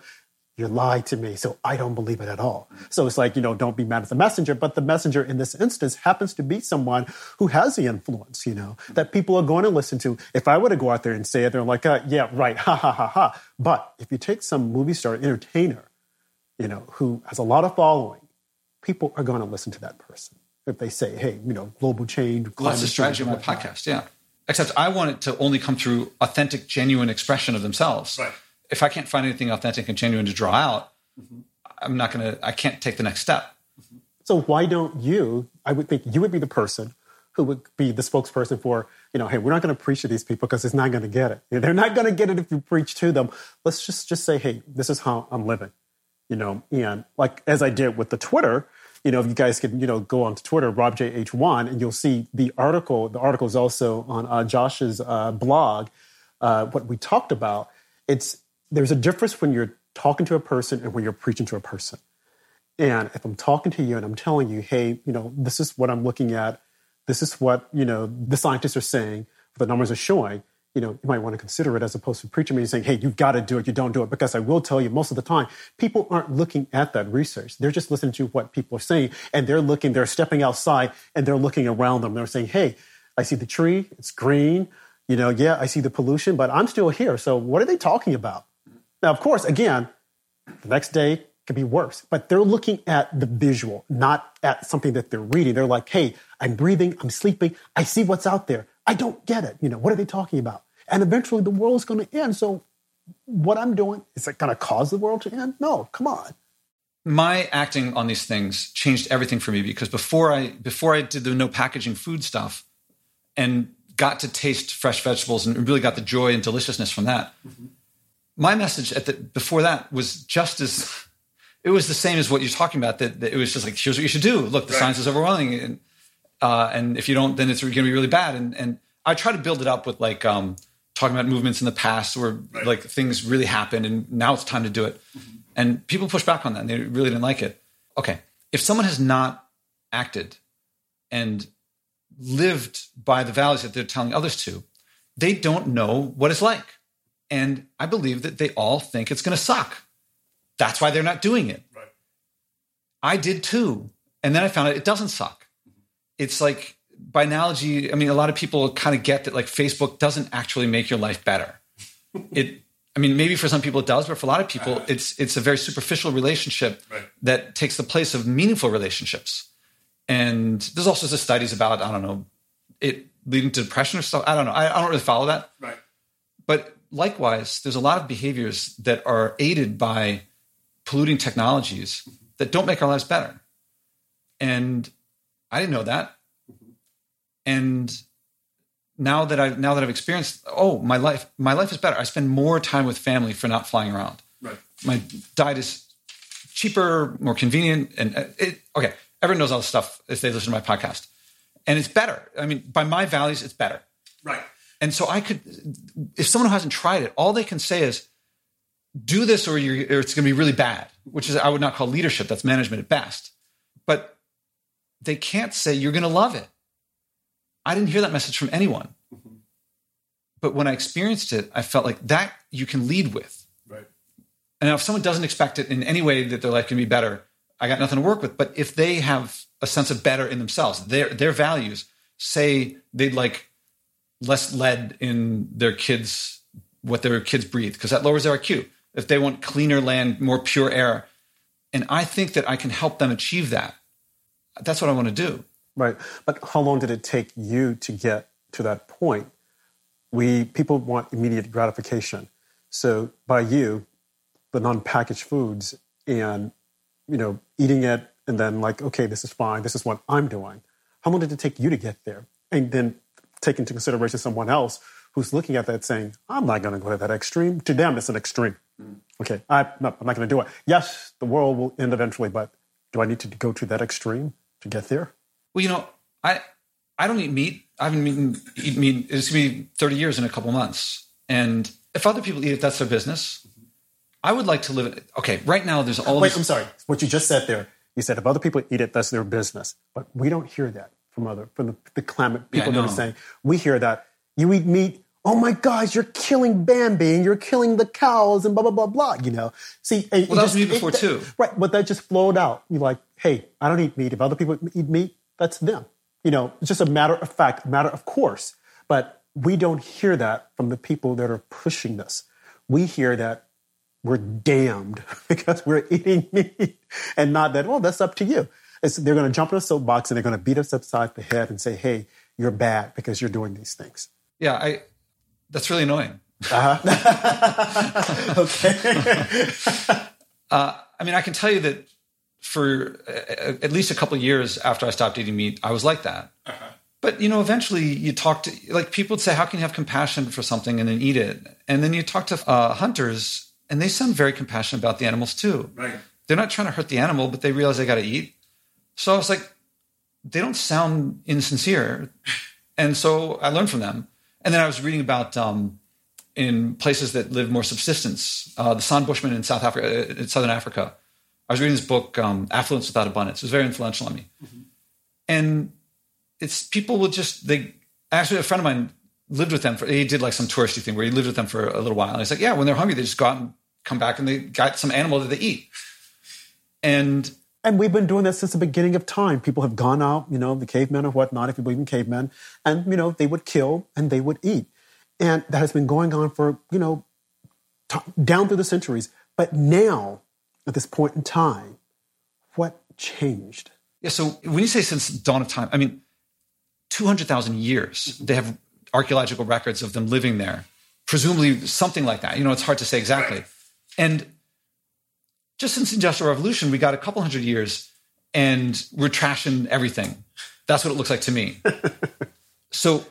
you lied to me, so I don't believe it at all. So it's like, you know, don't be mad at the messenger, but the messenger in this instance happens to be someone who has the influence, you know, that people are going to listen to. If I were to go out there and say it, they're like, uh, yeah, right, [LAUGHS] ha ha ha ha. But if you take some movie star entertainer you know, who has a lot of following, people are going to listen to that person if they say, "Hey, you know, global change." Well, that's the strategy of my podcast. Yeah, except I want it to only come through authentic, genuine expression of themselves. Right. If I can't find anything authentic and genuine to draw out, mm-hmm. I'm not going to. I can't take the next step. So why don't you? I would think you would be the person who would be the spokesperson for, you know, hey, we're not going to preach to these people because it's not going to get it. [LAUGHS] They're not going to get it if you preach to them. Let's just just say, hey, this is how I'm living, you know. And like as I did with the Twitter, you know, if you guys can, you know, go on to Twitter, RobJH1, and you'll see the article. The article is also on uh, Josh's uh, blog. Uh, what we talked about. It's there's a difference when you're talking to a person and when you're preaching to a person. And if I'm talking to you and I'm telling you, hey, you know, this is what I'm looking at this is what you know the scientists are saying, the numbers are showing. You know, you might want to consider it as opposed to preaching me saying, "Hey, you've got to do it. You don't do it." Because I will tell you, most of the time, people aren't looking at that research. They're just listening to what people are saying, and they're looking. They're stepping outside and they're looking around them. They're saying, "Hey, I see the tree. It's green. You know, yeah, I see the pollution, but I'm still here. So what are they talking about?" Now, of course, again, the next day could be worse. But they're looking at the visual, not at something that they're reading. They're like, hey, I'm breathing, I'm sleeping, I see what's out there. I don't get it. You know, what are they talking about? And eventually the world's going to end. So what I'm doing, is it going to cause the world to end? No, come on. My acting on these things changed everything for me because before I before I did the no packaging food stuff and got to taste fresh vegetables and really got the joy and deliciousness from that. Mm-hmm. My message at the before that was just as it was the same as what you're talking about. That, that it was just like, here's what you should do. Look, the right. science is overwhelming, and uh, and if you don't, then it's going to be really bad. And and I try to build it up with like um, talking about movements in the past where right. like things really happened, and now it's time to do it. Mm-hmm. And people push back on that. and They really didn't like it. Okay, if someone has not acted and lived by the values that they're telling others to, they don't know what it's like. And I believe that they all think it's going to suck. That's why they're not doing it. Right. I did too. And then I found out it doesn't suck. It's like, by analogy, I mean, a lot of people kind of get that like Facebook doesn't actually make your life better. [LAUGHS] it, I mean, maybe for some people it does, but for a lot of people, uh, [LAUGHS] it's it's a very superficial relationship right. that takes the place of meaningful relationships. And there's all sorts of studies about I don't know it leading to depression or stuff. I don't know. I, I don't really follow that. Right. Likewise, there's a lot of behaviors that are aided by polluting technologies that don't make our lives better. And I didn't know that. And now that I've now that I've experienced, oh, my life my life is better. I spend more time with family for not flying around. Right. My diet is cheaper, more convenient, and uh, it, okay. Everyone knows all this stuff if they listen to my podcast, and it's better. I mean, by my values, it's better. Right. And so I could, if someone who hasn't tried it, all they can say is, do this or, or it's going to be really bad, which is I would not call leadership. That's management at best. But they can't say you're going to love it. I didn't hear that message from anyone. Mm-hmm. But when I experienced it, I felt like that you can lead with. Right. And if someone doesn't expect it in any way that their life can be better, I got nothing to work with. But if they have a sense of better in themselves, their their values say they'd like less lead in their kids, what their kids breathe, because that lowers their IQ if they want cleaner land, more pure air. And I think that I can help them achieve that. That's what I want to do. Right. But how long did it take you to get to that point? We people want immediate gratification. So by you, the non-packaged foods and you know, eating it and then like, okay, this is fine, this is what I'm doing. How long did it take you to get there? And then take into consideration someone else who's looking at that saying, I'm not going to go to that extreme. To them, it's an extreme. Mm. Okay, I, am not, not going to do it. Yes, the world will end eventually, but do I need to go to that extreme to get there? Well, you know, I I don't eat meat. I haven't eaten eat meat. It's going to be 30 years in a couple months. And if other people eat it, that's their business. I would like to live it. Okay, right now there's all. Wait, I'm sorry. What you just said there. You said if other people eat it, that's their business. But we don't hear that from other from the, the climate people yeah, that are saying. We hear that you eat meat, oh my gosh, you're killing Bambi and you're killing the cows and blah, blah, blah, blah, you know. See, well, that was me before it, too. Right, but that just flowed out. You're like, hey, I don't eat meat. If other people eat meat, that's them. You know, it's just a matter of fact, matter of course. But we don't hear that from the people that are pushing this. We hear that we're damned [LAUGHS] because we're eating meat and not that, well, that's up to you. It's, they're going to jump in a soapbox and they're going to beat us upside the head and say, hey, you're bad because you're doing these things. Yeah, I, that's really annoying. Uh-huh. [LAUGHS] okay. [LAUGHS] uh, I mean, I can tell you that for uh, at least a couple of years after I stopped eating meat, I was like that. Uh-huh. But you know, eventually you talk to like people would say, "How can you have compassion for something and then eat it?" And then you talk to uh, hunters, and they sound very compassionate about the animals too. Right. They're not trying to hurt the animal, but they realize they got to eat. So I was like, they don't sound insincere, and so I learned from them. And then I was reading about um, in places that live more subsistence, uh, the San Bushmen in South Africa, uh, in Southern Africa. I was reading this book, um, Affluence Without Abundance. It was very influential on me. Mm-hmm. And it's people would just, they, actually, a friend of mine lived with them for, he did like some touristy thing where he lived with them for a little while. And he's like, yeah, when they're hungry, they just go out and come back and they got some animal that they eat. And and we've been doing that since the beginning of time. People have gone out, you know, the cavemen or whatnot, if you believe in cavemen, and, you know, they would kill and they would eat. And that has been going on for, you know, t- down through the centuries. But now, at this point in time, what changed? Yeah, so when you say since dawn of time, I mean, 200,000 years, mm-hmm. they have archaeological records of them living there, presumably something like that. You know, it's hard to say exactly. And just since the Industrial Revolution, we got a couple hundred years and we're trashing everything. That's what it looks like to me. [LAUGHS] so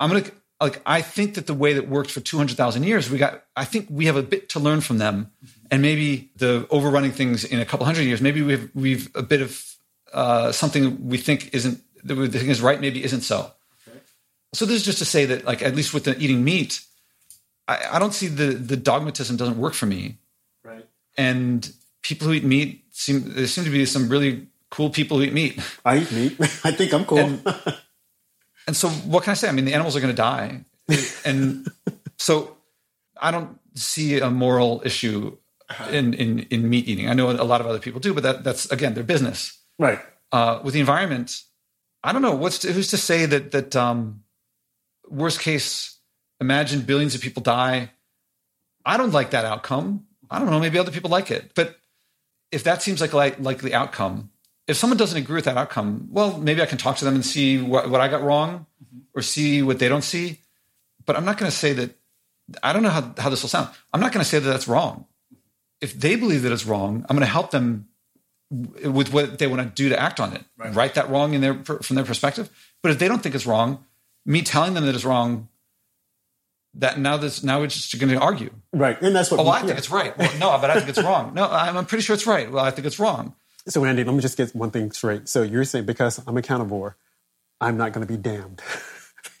I'm going to, like, I think that the way that worked for 200,000 years, we got, I think we have a bit to learn from them. And maybe the overrunning things in a couple hundred years, maybe we've, we've a bit of uh, something we think isn't, that we think is right, maybe isn't so. Okay. So this is just to say that, like, at least with the eating meat, I, I don't see the, the dogmatism doesn't work for me. Right. And people who eat meat seem there seem to be some really cool people who eat meat. I eat meat. [LAUGHS] I think I'm cool. And, and so, what can I say? I mean, the animals are going to die, and so I don't see a moral issue in, in in meat eating. I know a lot of other people do, but that that's again their business. Right. Uh, with the environment, I don't know what's to, who's to say that that um, worst case. Imagine billions of people die. I don't like that outcome. I don't know. Maybe other people like it, but if that seems like like likely outcome, if someone doesn't agree with that outcome, well, maybe I can talk to them and see what, what I got wrong mm-hmm. or see what they don't see. But I'm not going to say that. I don't know how, how this will sound. I'm not going to say that that's wrong. If they believe that it's wrong, I'm going to help them with what they want to do to act on it. Right. Right that wrong in their from their perspective. But if they don't think it's wrong, me telling them that it's wrong that now this now we're just going to argue. Right, and that's what. Oh, well, I think it's right. Well, no, but I think it's wrong. No, I'm, I'm pretty sure it's right. Well, I think it's wrong. So, Andy, let me just get one thing straight. So, you're saying because I'm a carnivore, I'm not going to be damned. [LAUGHS]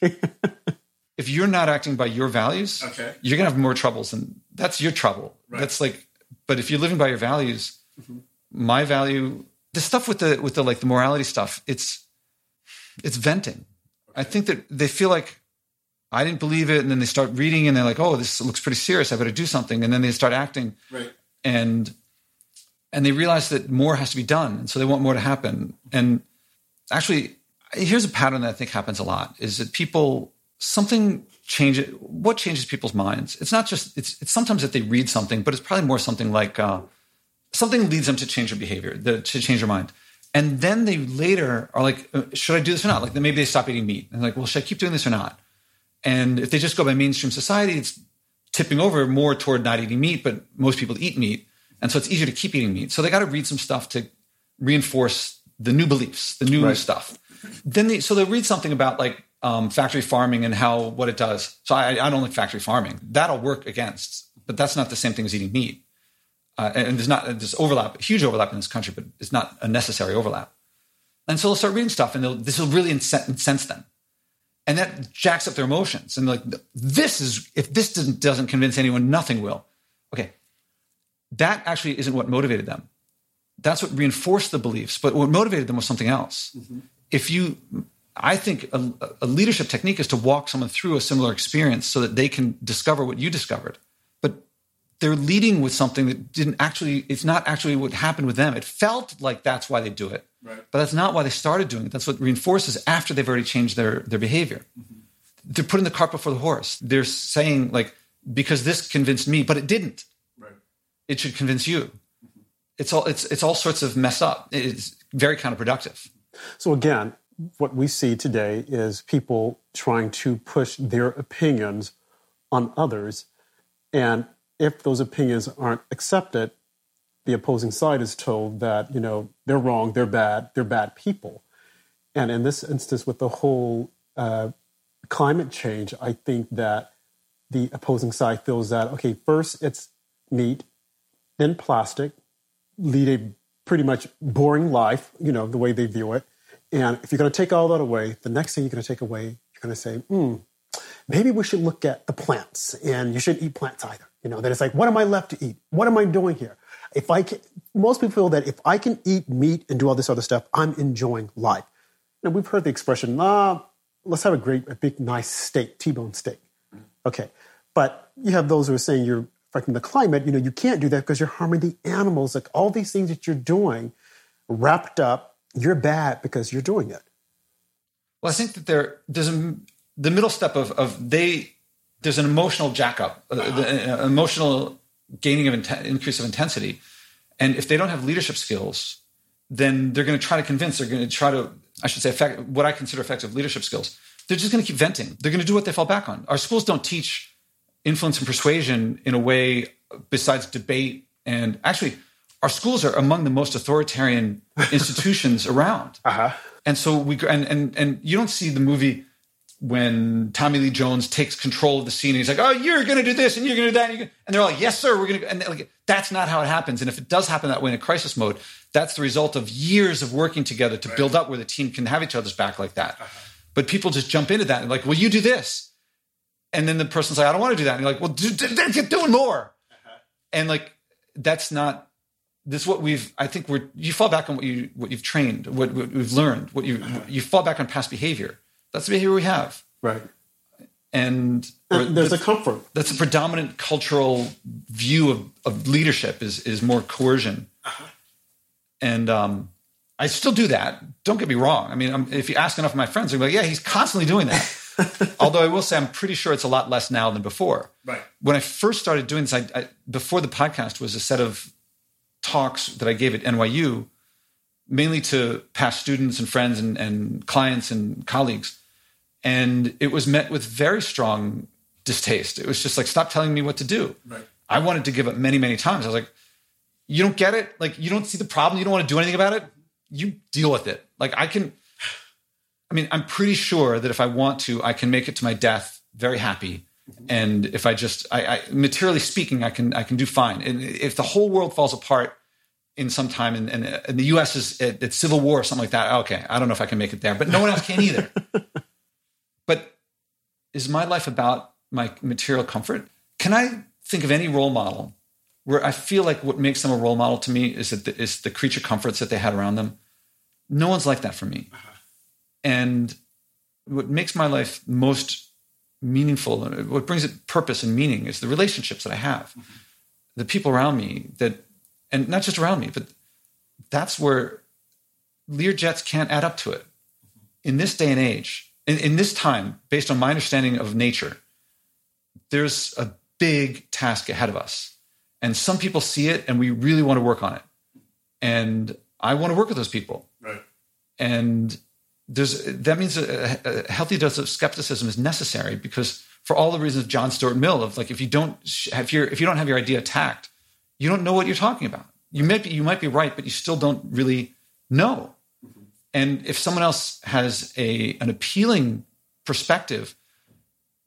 if you're not acting by your values, okay. you're going to have more troubles, and that's your trouble. Right. That's like, but if you're living by your values, mm-hmm. my value, the stuff with the with the like the morality stuff, it's it's venting. Okay. I think that they feel like I didn't believe it. And then they start reading and they're like, oh, this looks pretty serious. I better do something. And then they start acting. Right. And and they realize that more has to be done. And so they want more to happen. And actually, here's a pattern that I think happens a lot is that people something changes what changes people's minds. It's not just it's it's sometimes that they read something, but it's probably more something like uh, something leads them to change their behavior, the, to change their mind. And then they later are like, uh, should I do this or not? Like maybe they stop eating meat and like, well, should I keep doing this or not? And if they just go by mainstream society, it's tipping over more toward not eating meat, but most people eat meat. And so it's easier to keep eating meat. So they got to read some stuff to reinforce the new beliefs, the new right. stuff. Then they, so they'll read something about like um, factory farming and how what it does. So I, I, don't like factory farming. That'll work against, but that's not the same thing as eating meat. Uh, and there's not there's overlap, huge overlap in this country, but it's not a necessary overlap. And so they'll start reading stuff, and this will really incense them and that jacks up their emotions. And like, this is if this doesn't doesn't convince anyone, nothing will. Okay, that actually isn't what motivated them. That's what reinforced the beliefs. But what motivated them was something else. Mm-hmm. If you, I think a, a leadership technique is to walk someone through a similar experience so that they can discover what you discovered. But they're leading with something that didn't actually. It's not actually what happened with them. It felt like that's why they do it Right. But that's not why they started doing it. That's what reinforces after they've already changed their, their behavior. Mm-hmm. They're putting the cart before the horse. They're saying, like, because this convinced me, but it didn't. Right. it should convince you. It's all it's it's all sorts of messed up. It's very counterproductive. So again, what we see today is people trying to push their opinions on others, and if those opinions aren't accepted, the opposing side is told that you know they're wrong, they're bad, they're bad people. And in this instance, with the whole uh, climate change, I think that the opposing side feels that okay, first it's meat, then plastic, lead a pretty much boring life, you know, the way they view it. And if you're going to take all that away, the next thing you're going to take away, you're going to say, hmm, maybe we should look at the plants and you shouldn't eat plants either. You know, that it's like, what am I left to eat? What am I doing here? If I can, most people feel that if I can eat meat and do all this other stuff, I'm enjoying life. And we've heard the expression, ah, let's have a great, a big, nice steak, T-bone steak. Okay. But you have those who are saying you're affecting the climate. You know, you can't do that because you're harming the animals. Like all these things that you're doing wrapped up, you're bad because you're doing it. Well, I think that there, there's a, the middle step of, of they, there's an emotional jackup, uh, the, uh, emotional gaining of increase of intensity. And if they don't have leadership skills, then they're going to try to convince, they're going to try to, I should say, effect, what I consider effective leadership skills. They're just going to keep venting. They're going to do what they fall back on. Our schools don't teach influence and persuasion in a way besides debate. And actually, our schools are among the most authoritarian [LAUGHS] institutions around. Uh-huh. And so we, and, and, and you don't see the movie when Tommy Lee Jones takes control of the scene and he's like, "Oh, you're going to do this and you're going to do that," and, and they're like, "Yes, sir, we're going to." And like, that's not how it happens. And if it does happen that way in a crisis mode, that's the result of years of working together to right. build up where the team can have each other's back like that. Uh-huh. But people just jump into that and like, "Well, you do this," and then the person's like, "I don't want to do that," and you're like, "Well, do, do, do, get doing more," uh-huh. and like that's not. This is what we've. I think we're. You fall back on what you what you've trained, what, what we've learned, what you uh-huh. you fall back on past behavior that's the behavior we have. Right. And, and there's a comfort. That's a predominant cultural view of, of leadership is is more coercion. Uh-huh. And um, I still do that. Don't get me wrong. I mean, I'm, if you ask enough of my friends, they're like, "Yeah, he's constantly doing that." [LAUGHS] Although I will say, I'm pretty sure it's a lot less now than before. Right. When I first started doing this, I, I, before the podcast was a set of talks that I gave at NYU, mainly to past students and friends and, and clients and colleagues and it was met with very strong distaste. It was just like, stop telling me what to do. Right. I wanted to give up many, many times. I was like, you don't get it. Like, you don't see the problem. You don't want to do anything about it. You deal with it. Like, I can, I mean, I'm pretty sure that if I want to, I can make it to my death very happy. And if I just, I, I, materially speaking, I can, I can do fine. And if the whole world falls apart in some time and, and, and the U.S. is at, at civil war or something like that, okay, I don't know if I can make it there, but no one else can either. [LAUGHS] But is my life about my material comfort? Can I think of any role model where I feel like what makes them a role model to me is that the, is the creature comforts that they had around them? No one's like that for me. Uh-huh. And what makes my life most meaningful, what brings it purpose and meaning, is the relationships that I have, mm-hmm. the people around me that, and not just around me, but that's where Learjets can't add up to it. Mm-hmm. In this day and age, in, in this time, based on my understanding of nature, there's a big task ahead of us. And some people see it and we really want to work on it. And I want to work with those people. Right. And there's that means a, a, healthy dose of skepticism is necessary because for all the reasons John Stuart Mill of like if you don't if you if you don't have your idea tact, you don't know what you're talking about. You might be you might be right, but you still don't really know. And if someone else has a an appealing perspective,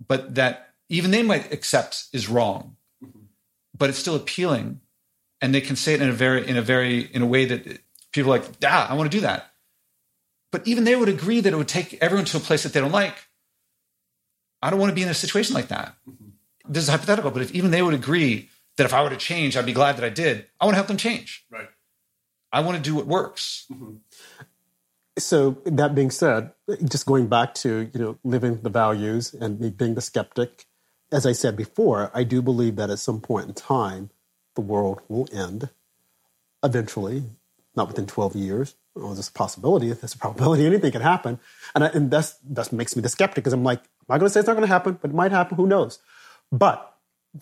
but that even they might accept is wrong, but it's still appealing, and they can say it in a very in a very in a way that people are like, yeah, I want to do that. But even they would agree that it would take everyone to a place that they don't like. I don't want to be in a situation like that. This is hypothetical, but if even they would agree that if I were to change, I'd be glad that I did. I want to help them change. Right. I want to do what works. Mm-hmm. So that being said, just going back to you know living the values and me being the skeptic, as I said before, I do believe that at some point in time, the world will end eventually, not within twelve years. Well, there's a possibility, there's a probability [LAUGHS] anything can happen, and I, and that's that makes me the skeptic because I'm like, I'm not going to say it's not going to happen, but it might happen. Who knows? But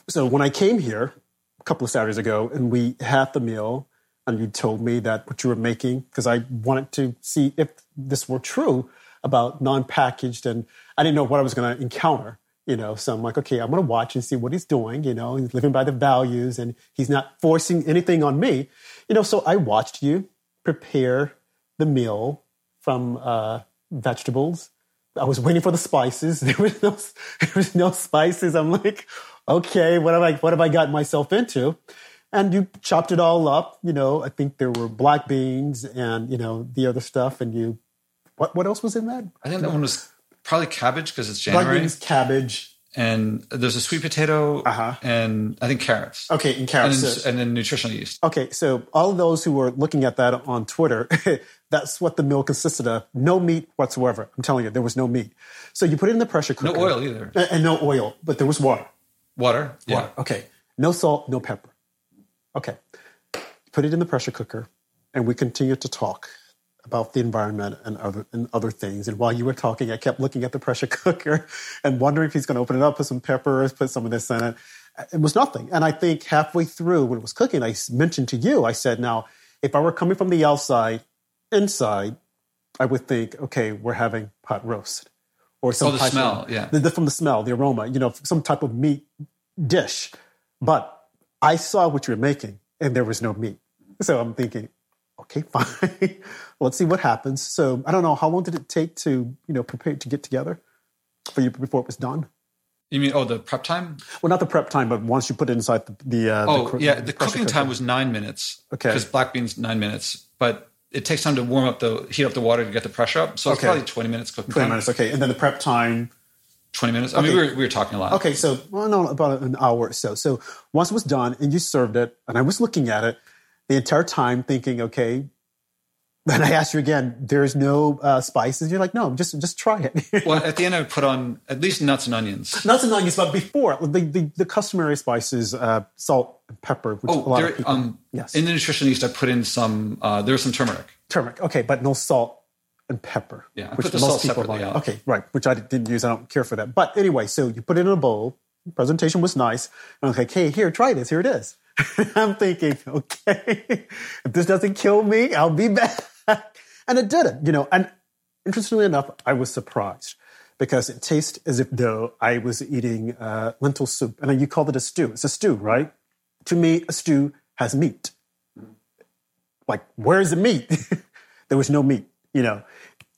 so when I came here, a couple of Saturdays ago, and we had the meal, and you told me that what you were making because I wanted to see if this were true about non-packaged, and I didn't know what I was going to encounter. You know, so I'm like, okay, I'm going to watch and see what he's doing. You know, he's living by the values, and he's not forcing anything on me. You know, so I watched you prepare the meal from uh, vegetables. I was waiting for the spices. [LAUGHS] There was no, there was no spices. I'm like, okay, what have I, what have I gotten myself into? And you chopped it all up. You know, I think there were black beans and you know the other stuff. And you, what what else was in that? I think that one was probably cabbage because it's January. Black beans, cabbage. And there's a sweet potato Uh-huh. and I think carrots. Okay, and And carrots. then, and then nutritional yeast. Okay, so all of those who were looking at that on Twitter, [LAUGHS] that's what the meal consisted of. No meat whatsoever. I'm telling you, there was no meat. So you put it in the pressure cooker, No oil either. And, and no oil, but there was water. Water. Yeah. Water. Okay. No salt, no pepper. Okay. Put it in the pressure cooker, and we continued to talk about the environment and other and other things. And while you were talking, I kept looking at the pressure [LAUGHS] cooker and wondering if he's going to open it up, put some peppers, put some of this in it. It was nothing. And I think halfway through when it was cooking, I mentioned to you, I said, now, if I were coming from the outside, inside, I would think, okay, we're having pot roast. Or some Oh, the type of- smell, yeah. the, the- from the smell, the aroma, you know, some type of meat dish. But I saw what you were making, and there was no meat. So I'm thinking, okay, [LAUGHS] fine. Let's see what happens. So I don't know how long did it take to you know prepare to get together for you before it was done. You mean oh the prep time? Well, not the prep time, but once you put it inside the, the uh, Oh the, cr- yeah, the pressure cooking cooker. time was nine minutes. Okay. Because black beans nine minutes, but it takes time to warm up the heat up the water to get the pressure up. So it's Okay. probably twenty minutes cooking twenty time. minutes. Okay, and then the prep time. Twenty minutes. I mean, we were we were talking a lot. Okay, so well, no, about an hour or so. So once it was done and you served it, and I was looking at it the entire time, thinking, okay. Then I asked you again. There's no uh, spices. You're like, no, just just try it. [LAUGHS] Well, at the end, I would put on at least nuts and onions. Nuts and onions, but before the the, the customary spices, uh, salt and pepper, which a Oh, lot there, of people. um, Yes. in the nutrition yeast, I put in some. Uh, there was some turmeric. turmeric. Okay, but no salt and pepper. Yeah, which most people like. out. Okay, right. Which I didn't use. I don't care for that. But anyway, so you put it in a bowl. Presentation was nice. And I'm like, hey, here, try this. Here it is. [LAUGHS] I'm thinking, okay, [LAUGHS] if this doesn't kill me, I'll be back. [LAUGHS] And it didn't, you know. And interestingly enough, I was surprised because it tastes as if though I was eating uh, lentil soup. And you called it a stew. It's a stew, right? To me, a stew has meat like where's the meat there was no meat you know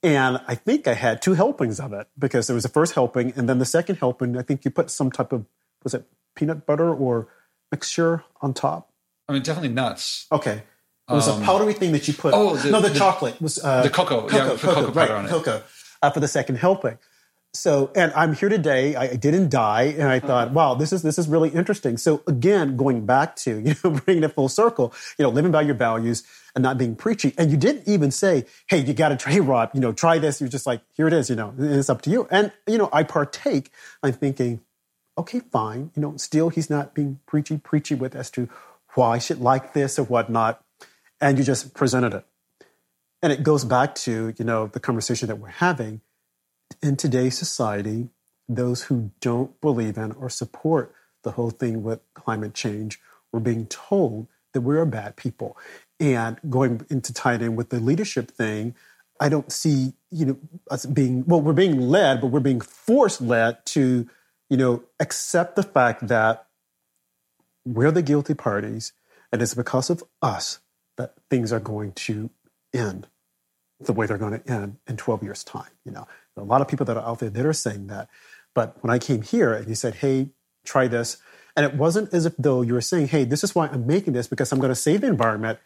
and i think i had two helpings of it because there was the first helping and then the second helping i think you put some type of was it peanut butter or mixture on top I mean, definitely nuts. okay it was a powdery thing that you put oh, the- no the, the- chocolate was uh, the cocoa. Yeah, cocoa, put cocoa right powder on it. cocoa uh, for the second helping so and i'm here today. I, didn't die and i thought Uh-huh. wow this is this is really interesting. So again going back to [LAUGHS] you know bringing it full circle you know living by your values and not being preachy. And you didn't even say hey you got to try [LAUGHS] rob you know try this. You're just like here it is you know it's up to you. And you know i partake i'm thinking okay fine you know still he's not being preachy preachy with as to why i should like this or whatnot and you just presented it. And it goes back to you know the conversation that we're having in today's society those who don't believe in or support the whole thing with climate change we're being told that we're bad people. And going into tied in with the leadership thing i don't see you know us being well we're being led but we're being forced led to you know accept the fact that we're the guilty parties and it's because of us that things are going to end the way they're going to end in 12 years time you know a lot of people that are out there that are saying that. But when i came here and you said hey try this and it wasn't as if though you were saying hey this is why i'm making this because i'm going to save the environment.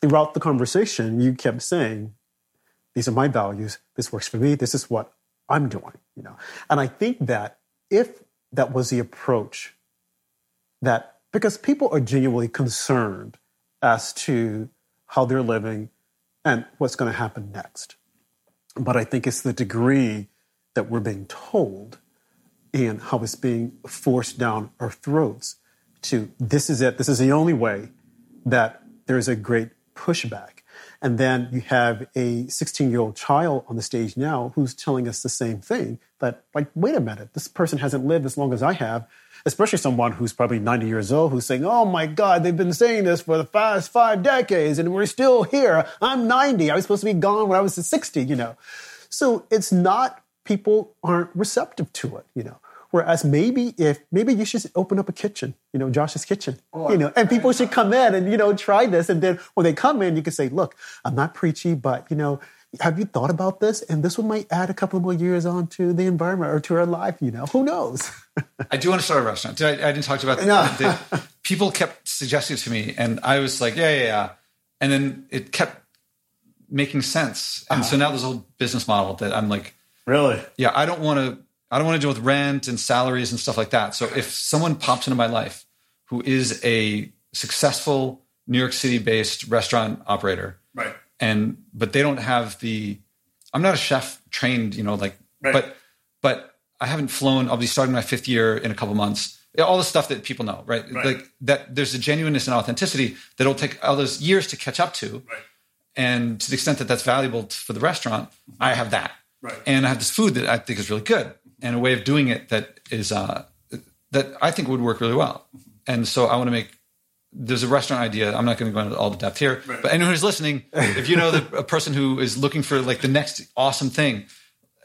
Throughout the conversation you kept saying these are my values. This works for me. This is what i'm doing you know? And i think that if that was the approach that because people are genuinely concerned as to how they're living and what's going to happen next. But I think it's the degree that we're being told and how it's being forced down our throats to this is it, this is the only way that there's a great pushback. And then you have a 16 year old child on the stage now who's telling us the same thing that, like, wait a minute, this person hasn't lived as long as I have, especially someone who's probably 90 years old who's saying, oh my God, they've been saying this for the past five decades and we're still here. I'm 90. I was supposed to be gone when I was 60, you know. So it's not, people aren't receptive to it, you know. Whereas maybe if maybe you should open up a kitchen, you know, Josh's kitchen, oh, you know, and people should come in and you know try this, and then when they come in, you can say, "Look, I'm not preachy, but you know, have you thought about this? And this one might add a couple more years on to the environment or to our life. You know, who knows?" [LAUGHS] I do want to start a restaurant. I, I didn't talk about that. No. The, people kept suggesting it to me, and I was like, "Yeah, yeah, yeah," and then it kept making sense, and uh-huh. so now there's a whole business model that I'm like, "Really? Yeah, I don't want to." I don't want to deal with rent and salaries and stuff like that. So if someone pops into my life who is a successful New York City based restaurant operator, right? And but they don't have the I'm not a chef trained, you know, like right. but but I haven't flown. I'll be starting my fifth year in a couple months. All the stuff that people know, right? right? Like that there's a genuineness and authenticity that'll take all those years to catch up to. Right. And to the extent that that's valuable for the restaurant, I have that. Right. And I have this food that I think is really good and a way of doing it that is uh, that I think would work really well. And so I want to make. There's a restaurant idea. I'm not going to go into all the depth here, right. but anyone who's listening, [LAUGHS] if you know the, a person who is looking for like the next awesome thing,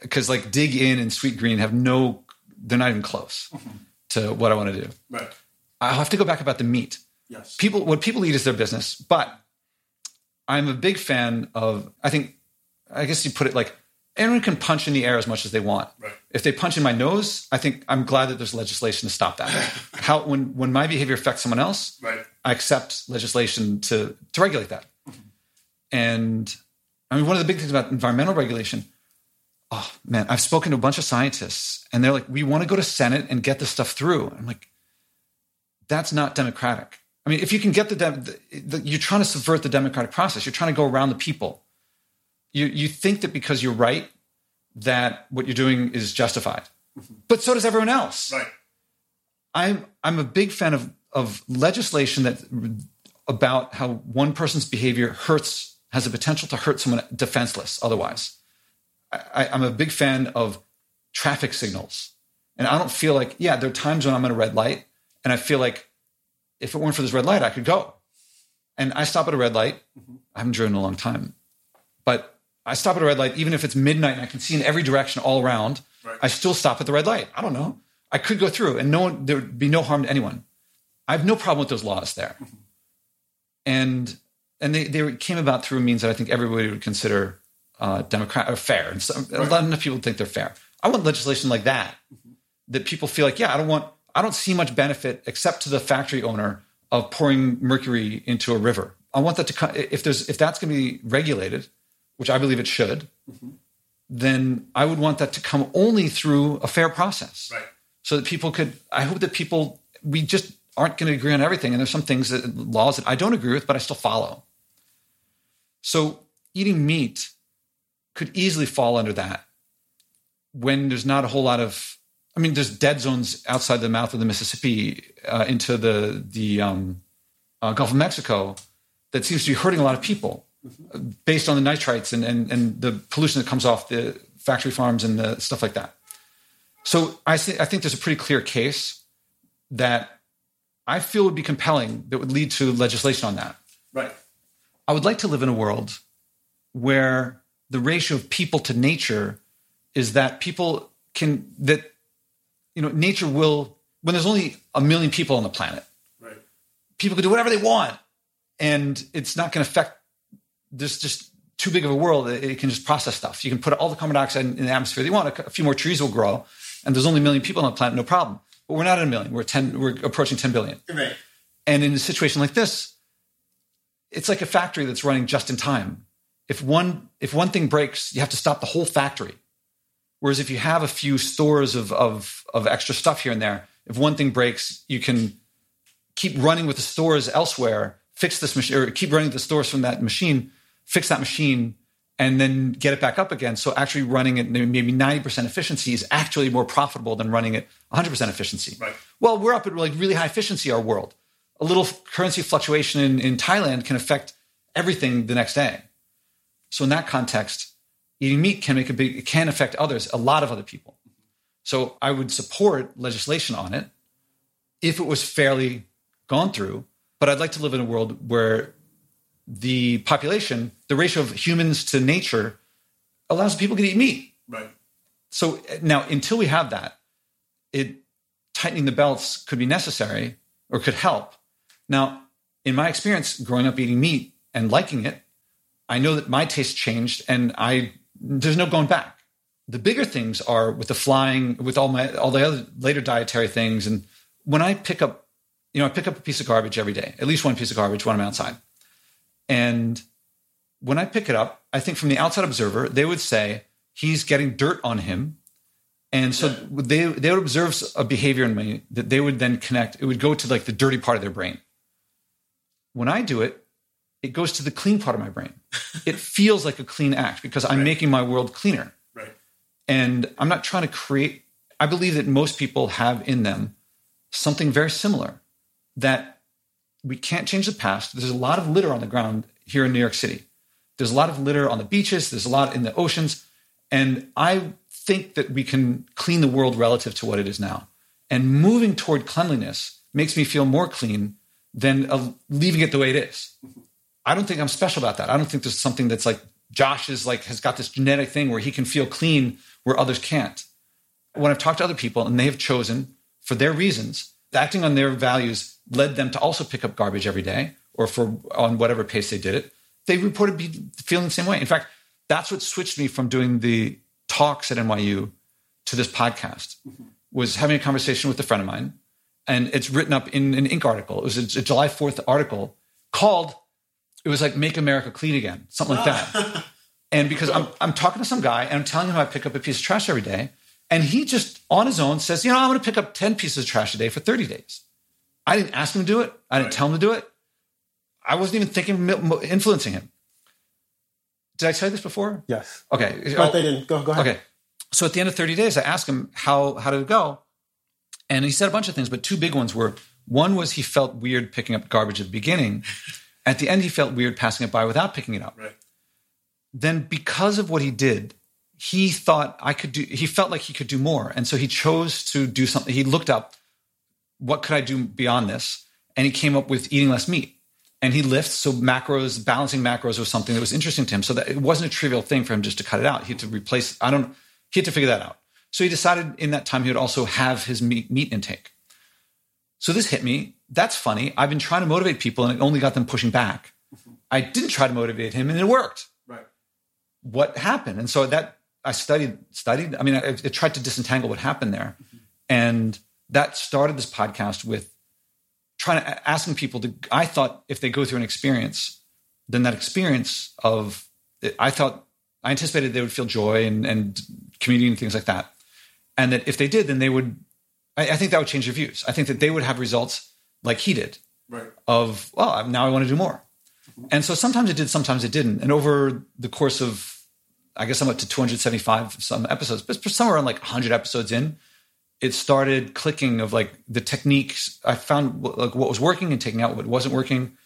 because like Dig Inn and Sweetgreen have no, they're not even close mm-hmm. to what I want to do. Right. I'll have to go back about the meat. Yes. People, what people eat is their business, but I'm a big fan of. I think, I guess you put it like anyone can punch in the air as much as they want. Right. If they punch in my nose, I think I'm glad that there's legislation to stop that. [LAUGHS] How when when my behavior affects someone else, right. I accept legislation to to regulate that. Mm-hmm. And I mean, one of the big things about environmental regulation. Oh man, I've spoken to a bunch of scientists, and they're like, "We want to go to Senate and get this stuff through." I'm like, "That's not democratic." I mean, if you can get the, the, the you're trying to subvert the democratic process. You're trying to go around the people you you think that because you're right that what you're doing is justified, mm-hmm. but so does everyone else. Right. I'm I'm a big fan of of legislation that about how one person's behavior hurts has the potential to hurt someone defenseless. Otherwise, I, I'm a big fan of traffic signals, and I don't feel like yeah, there are times when I'm in a red light, and I feel like if it weren't for this red light, I could go. And I stop at a red light. Mm-hmm. I haven't driven in a long time, but I stop at a red light, even if it's midnight and I can see in every direction all around. Right. I still stop at the red light. I don't know. I could go through, and no one there would be no harm to anyone. I have no problem with those laws there, mm-hmm. and and they they came about through means that I think everybody would consider uh, democratic or fair. And so, right. a lot of people think they're fair. I want legislation like that mm-hmm. that people feel like, yeah, I don't want, I don't see much benefit except to the factory owner of pouring mercury into a river. I want that to come if there's if that's going to be regulated which I believe it should, mm-hmm. then I would want that to come only through a fair process. Right. So that people could, I hope that people, we just aren't going to agree on everything. And there's some things that laws that I don't agree with, but I still follow. So eating meat could easily fall under that when there's not a whole lot of, I mean, there's dead zones outside the mouth of the Mississippi uh, into the, the um, uh, Gulf of Mexico that seems to be hurting a lot of people based on the nitrites and, and, and the pollution that comes off the factory farms and the stuff like that. So I, th- I think there's a pretty clear case that I feel would be compelling that would lead to legislation on that. Right. I would like to live in a world where the ratio of people to nature is that people can that you know nature will when there's only a million people on the planet right people can do whatever they want and it's not going to affect there's just too big of a world it can just process stuff. You can put all the carbon dioxide in the atmosphere that you want. A few more trees will grow, and there's only a million people on the planet, no problem. But we're not at a million. We're ten. We're approaching ten billion. Right. And in a situation like this, it's like a factory that's running just in time. If one if one thing breaks, you have to stop the whole factory. Whereas if you have a few stores of of, of extra stuff here and there, if one thing breaks, you can keep running with the stores elsewhere, fix this machine, or keep running the stores from that machine fix that machine and then get it back up again. So actually running it maybe 90% efficiency is actually more profitable than running it 100% efficiency. Right. Well, we're up at like really high efficiency, our world. A little currency fluctuation in, in Thailand can affect everything the next day. So in that context, eating meat can make a big, it can affect others, a lot of other people. So I would support legislation on it if it was fairly gone through. But I'd like to live in a world where the population, the ratio of humans to nature, allows people to eat meat. Right. So now, until we have that, it tightening the belts could be necessary or could help. Now, in my experience, growing up eating meat and liking it, I know that my taste changed, and I there's no going back. The bigger things are with the flying, with all my all the other later dietary things, and when I pick up, you know, I pick up a piece of garbage every day, at least one piece of garbage when I'm outside, and when I pick it up, I think from the outside observer, they would say he's getting dirt on him and so they they would observe a behavior in me that they would then connect. It would go to like the dirty part of their brain. When I do it, it goes to the clean part of my brain. [LAUGHS] it feels like a clean act because I'm right. making my world cleaner. Right. And I'm not trying to create. I believe that most people have in them something very similar. That we can't change the past. There's a lot of litter on the ground here in New York City. There's a lot of litter on the beaches. There's a lot in the oceans. And I think that we can clean the world relative to what it is now. And moving toward cleanliness makes me feel more clean than uh, leaving it the way it is. I don't think I'm special about that. I don't think there's something that's like Josh is like has got this genetic thing where he can feel clean where others can't. When I've talked to other people and they have chosen for their reasons, acting on their values led them to also pick up garbage every day or for on whatever pace they did it. They reported be feeling the same way. In fact, that's what switched me from doing the talks at NYU to this podcast mm-hmm. was having a conversation with a friend of mine. And it's written up in an Inc. article. It was a, a July 4th article called, it was like Make America Clean Again, something like that. [LAUGHS] and because I'm, I'm talking to some guy and I'm telling him I pick up a piece of trash every day. And he just on his own says, you know, I'm going to pick up 10 pieces of trash a day for 30 days. I didn't ask him to do it. I didn't right. tell him to do it. I wasn't even thinking influencing him. Did I tell you this before? Yes. Okay. But they didn't. Go, go ahead. Okay. So at the end of 30 days, I asked him how how did it go? And he said a bunch of things, but two big ones were one was he felt weird picking up garbage at the beginning. at the end, he felt weird passing it by without picking it up. Right. Then because of what he did, he thought I could do he felt like he could do more. And so he chose to do something. He looked up what could I do beyond this? And he came up with eating less meat. And he lifts so macros balancing macros was something that was interesting to him so that it wasn't a trivial thing for him just to cut it out. He had to replace i don't he had to figure that out. So he decided in that time he would also have his meat, meat intake. So this hit me. That's funny. I've been trying to motivate people and it only got them pushing back. I didn't try to motivate him and it worked. Right. What happened? And so that i studied studied i mean i, I tried to disentangle what happened there mm-hmm. and that started this podcast with trying to asking people to i thought if they go through an experience then that experience of i thought i anticipated they would feel joy and, and community and things like that and that if they did then they would I, I, think that would change their views i think that they would have results like he did right of well now i want to do more mm-hmm. and so sometimes it did sometimes it didn't and over the course of i guess i'm up to 275 some episodes but somewhere around like 100 episodes in it started clicking of like the techniques. I found like what was working and taking out what wasn't working.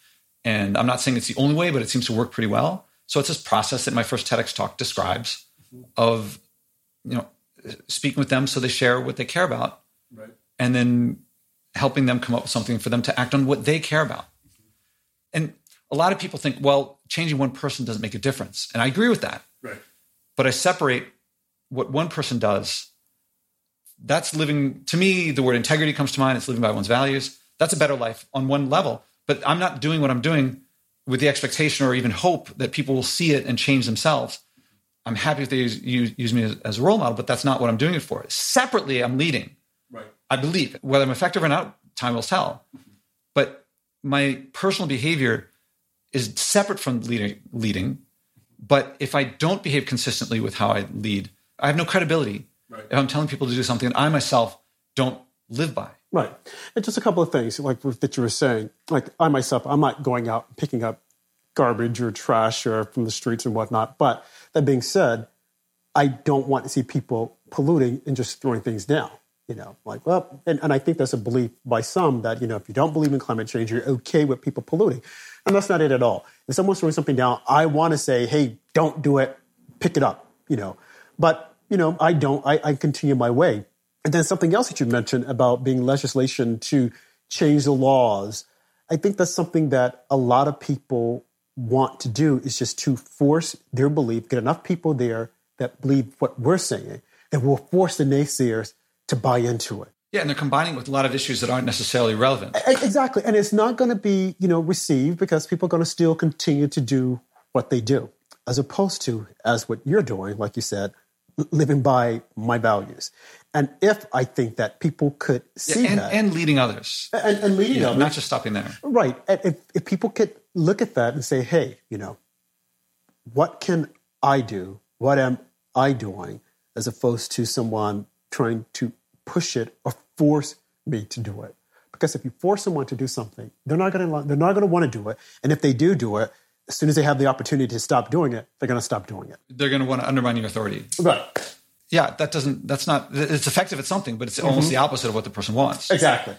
And i'm not saying it's the only way but it seems to work pretty well. So it's this process that my first tedx talk describes of you know speaking with them so they share what they care about right. and then helping them come up with something for them to act on what they care about. And a lot of people think well changing one person doesn't make a difference. And i agree with that but i separate what one person does. That's living to me the word integrity comes to mind. It's living by one's values. That's a better life on one level but i'm not doing what i'm doing with the expectation or even hope that people will see it and change themselves. I'm happy if they use, use, use me as, as, a role model but that's not what i'm doing it for. Separately i'm leading. Right. I believe whether i'm effective or not time will tell. But my personal behavior is separate from leading, leading but if i don't behave consistently with how i lead i have no credibility Right. If I'm telling people to do something that I myself don't live by. Right. And just a couple of things, like that you were saying. Like I myself, I'm not going out and picking up garbage or trash or from the streets and whatnot. But that being said, I don't want to see people polluting and just throwing things down. You know, like, well, and, and I think there's a belief by some that, you know, if you don't believe in climate change, you're okay with people polluting. [LAUGHS] And that's not it at all. If someone's throwing something down, I want to say, hey, don't do it, pick it up, you know. But, you know, I don't, I, I continue my way. And then something else that you mentioned about being legislation to change the laws. I think that's something that a lot of people want to do is just to force their belief, get enough people there that believe what we're saying, that will force the naysayers to buy into it. Yeah, and they're combining with a lot of issues that aren't necessarily relevant. Exactly. And it's not going to be, you know, received because people are going to still continue to do what they do, as opposed to, as what you're doing, like you said, living by my values. And if I think that people could see yeah, and, that. And leading others. And, and leading yeah, others. Not just stopping there. Right. And if, if people could look at that and say, hey, you know, what can I do? What am I doing? As opposed to someone trying to push it or force me to do it. Because if you force someone to do something, they're not going to they're not going to want to do it. And if they do do it, as soon as they have the opportunity to stop doing it, they're going to stop doing it. They're going to want to undermine your authority. Right. Yeah, that doesn't. That's not. It's effective at something, but it's mm-hmm. almost the opposite of what the person wants. Exactly.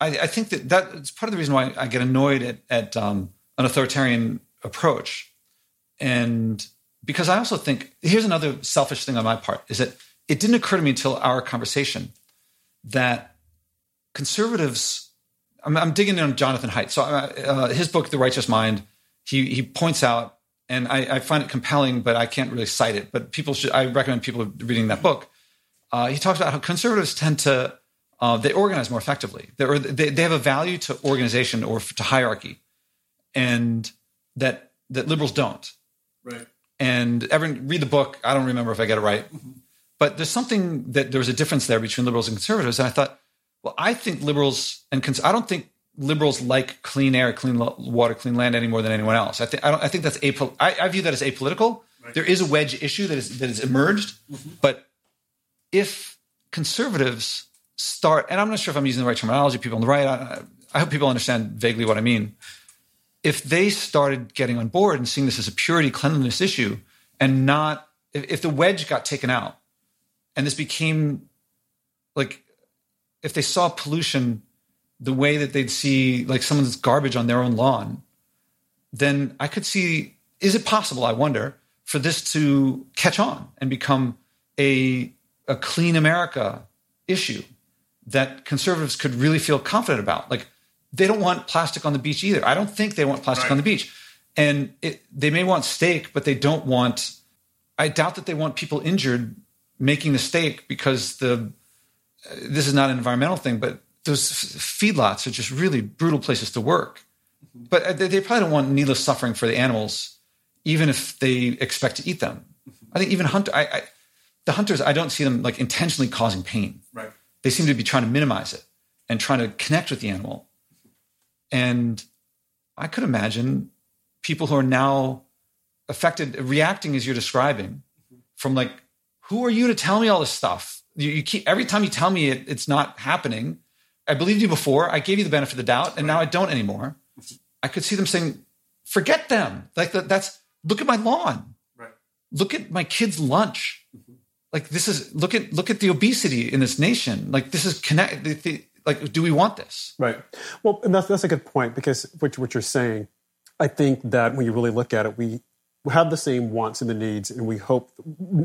I, I think that that's part of the reason why I get annoyed at, at um, an authoritarian approach, and because I also think here's another selfish thing on my part is that it didn't occur to me until our conversation that conservatives. I'm, I'm digging in on Jonathan Haidt. So uh, uh, his book, The Righteous Mind, he he points out, and I, I, find it compelling, but I can't really cite it. But people should. I recommend people reading that book. Uh, he talks about how conservatives tend to uh, they organize more effectively. They, they, they have a value to organization or to hierarchy, and that that liberals don't. Right. And everyone read the book. I don't remember if I get it right. But there's something that there's a difference there between liberals and conservatives. And I thought, well, I think liberals and cons- I don't think liberals like clean air, clean lo- water, clean land any more than anyone else. I think I, don't I think that's apol- I, I, view that as apolitical. Right. There is a wedge issue that is that has emerged, mm-hmm. but if conservatives start, and I'm not sure if I'm using the right terminology, people on the right, I, I hope people understand vaguely what I mean. If they started getting on board and seeing this as a purity cleanliness issue, and not if, if the wedge got taken out and this became like if they saw pollution the way that they'd see like someone's garbage on their own lawn then i could see is it possible i wonder for this to catch on and become a a clean america issue that conservatives could really feel confident about? Like they don't want plastic on the beach either. I don't think they want plastic right. on the beach. And it, they may want steak but they don't want i doubt that they want people injured making the steak because the this is not an environmental thing, but those feedlots are just really brutal places to work. But uh, they probably don't want needless suffering for the animals, even if they expect to eat them. I think even hunter, I, I, the hunters, I don't see them like intentionally causing pain. Right. They seem to be trying to minimize it and trying to connect with the animal. And I could imagine people who are now affected, reacting as you're describing, from like who are you to tell me all this stuff? You, you keep every time you tell me it, it's not happening. I believed you before. I gave you the benefit of the doubt, and now I don't anymore. I could see them saying, "Forget them." Like that, that's look at my lawn. Right. Look at my kids' lunch. Mm-hmm. Like this is look at look at the obesity in this nation. Like this is connect. The, the, like, do we want this? Right. Well, and that's that's a good point because what, what you're saying, I think that when you really look at it, we have the same wants and the needs, and we hope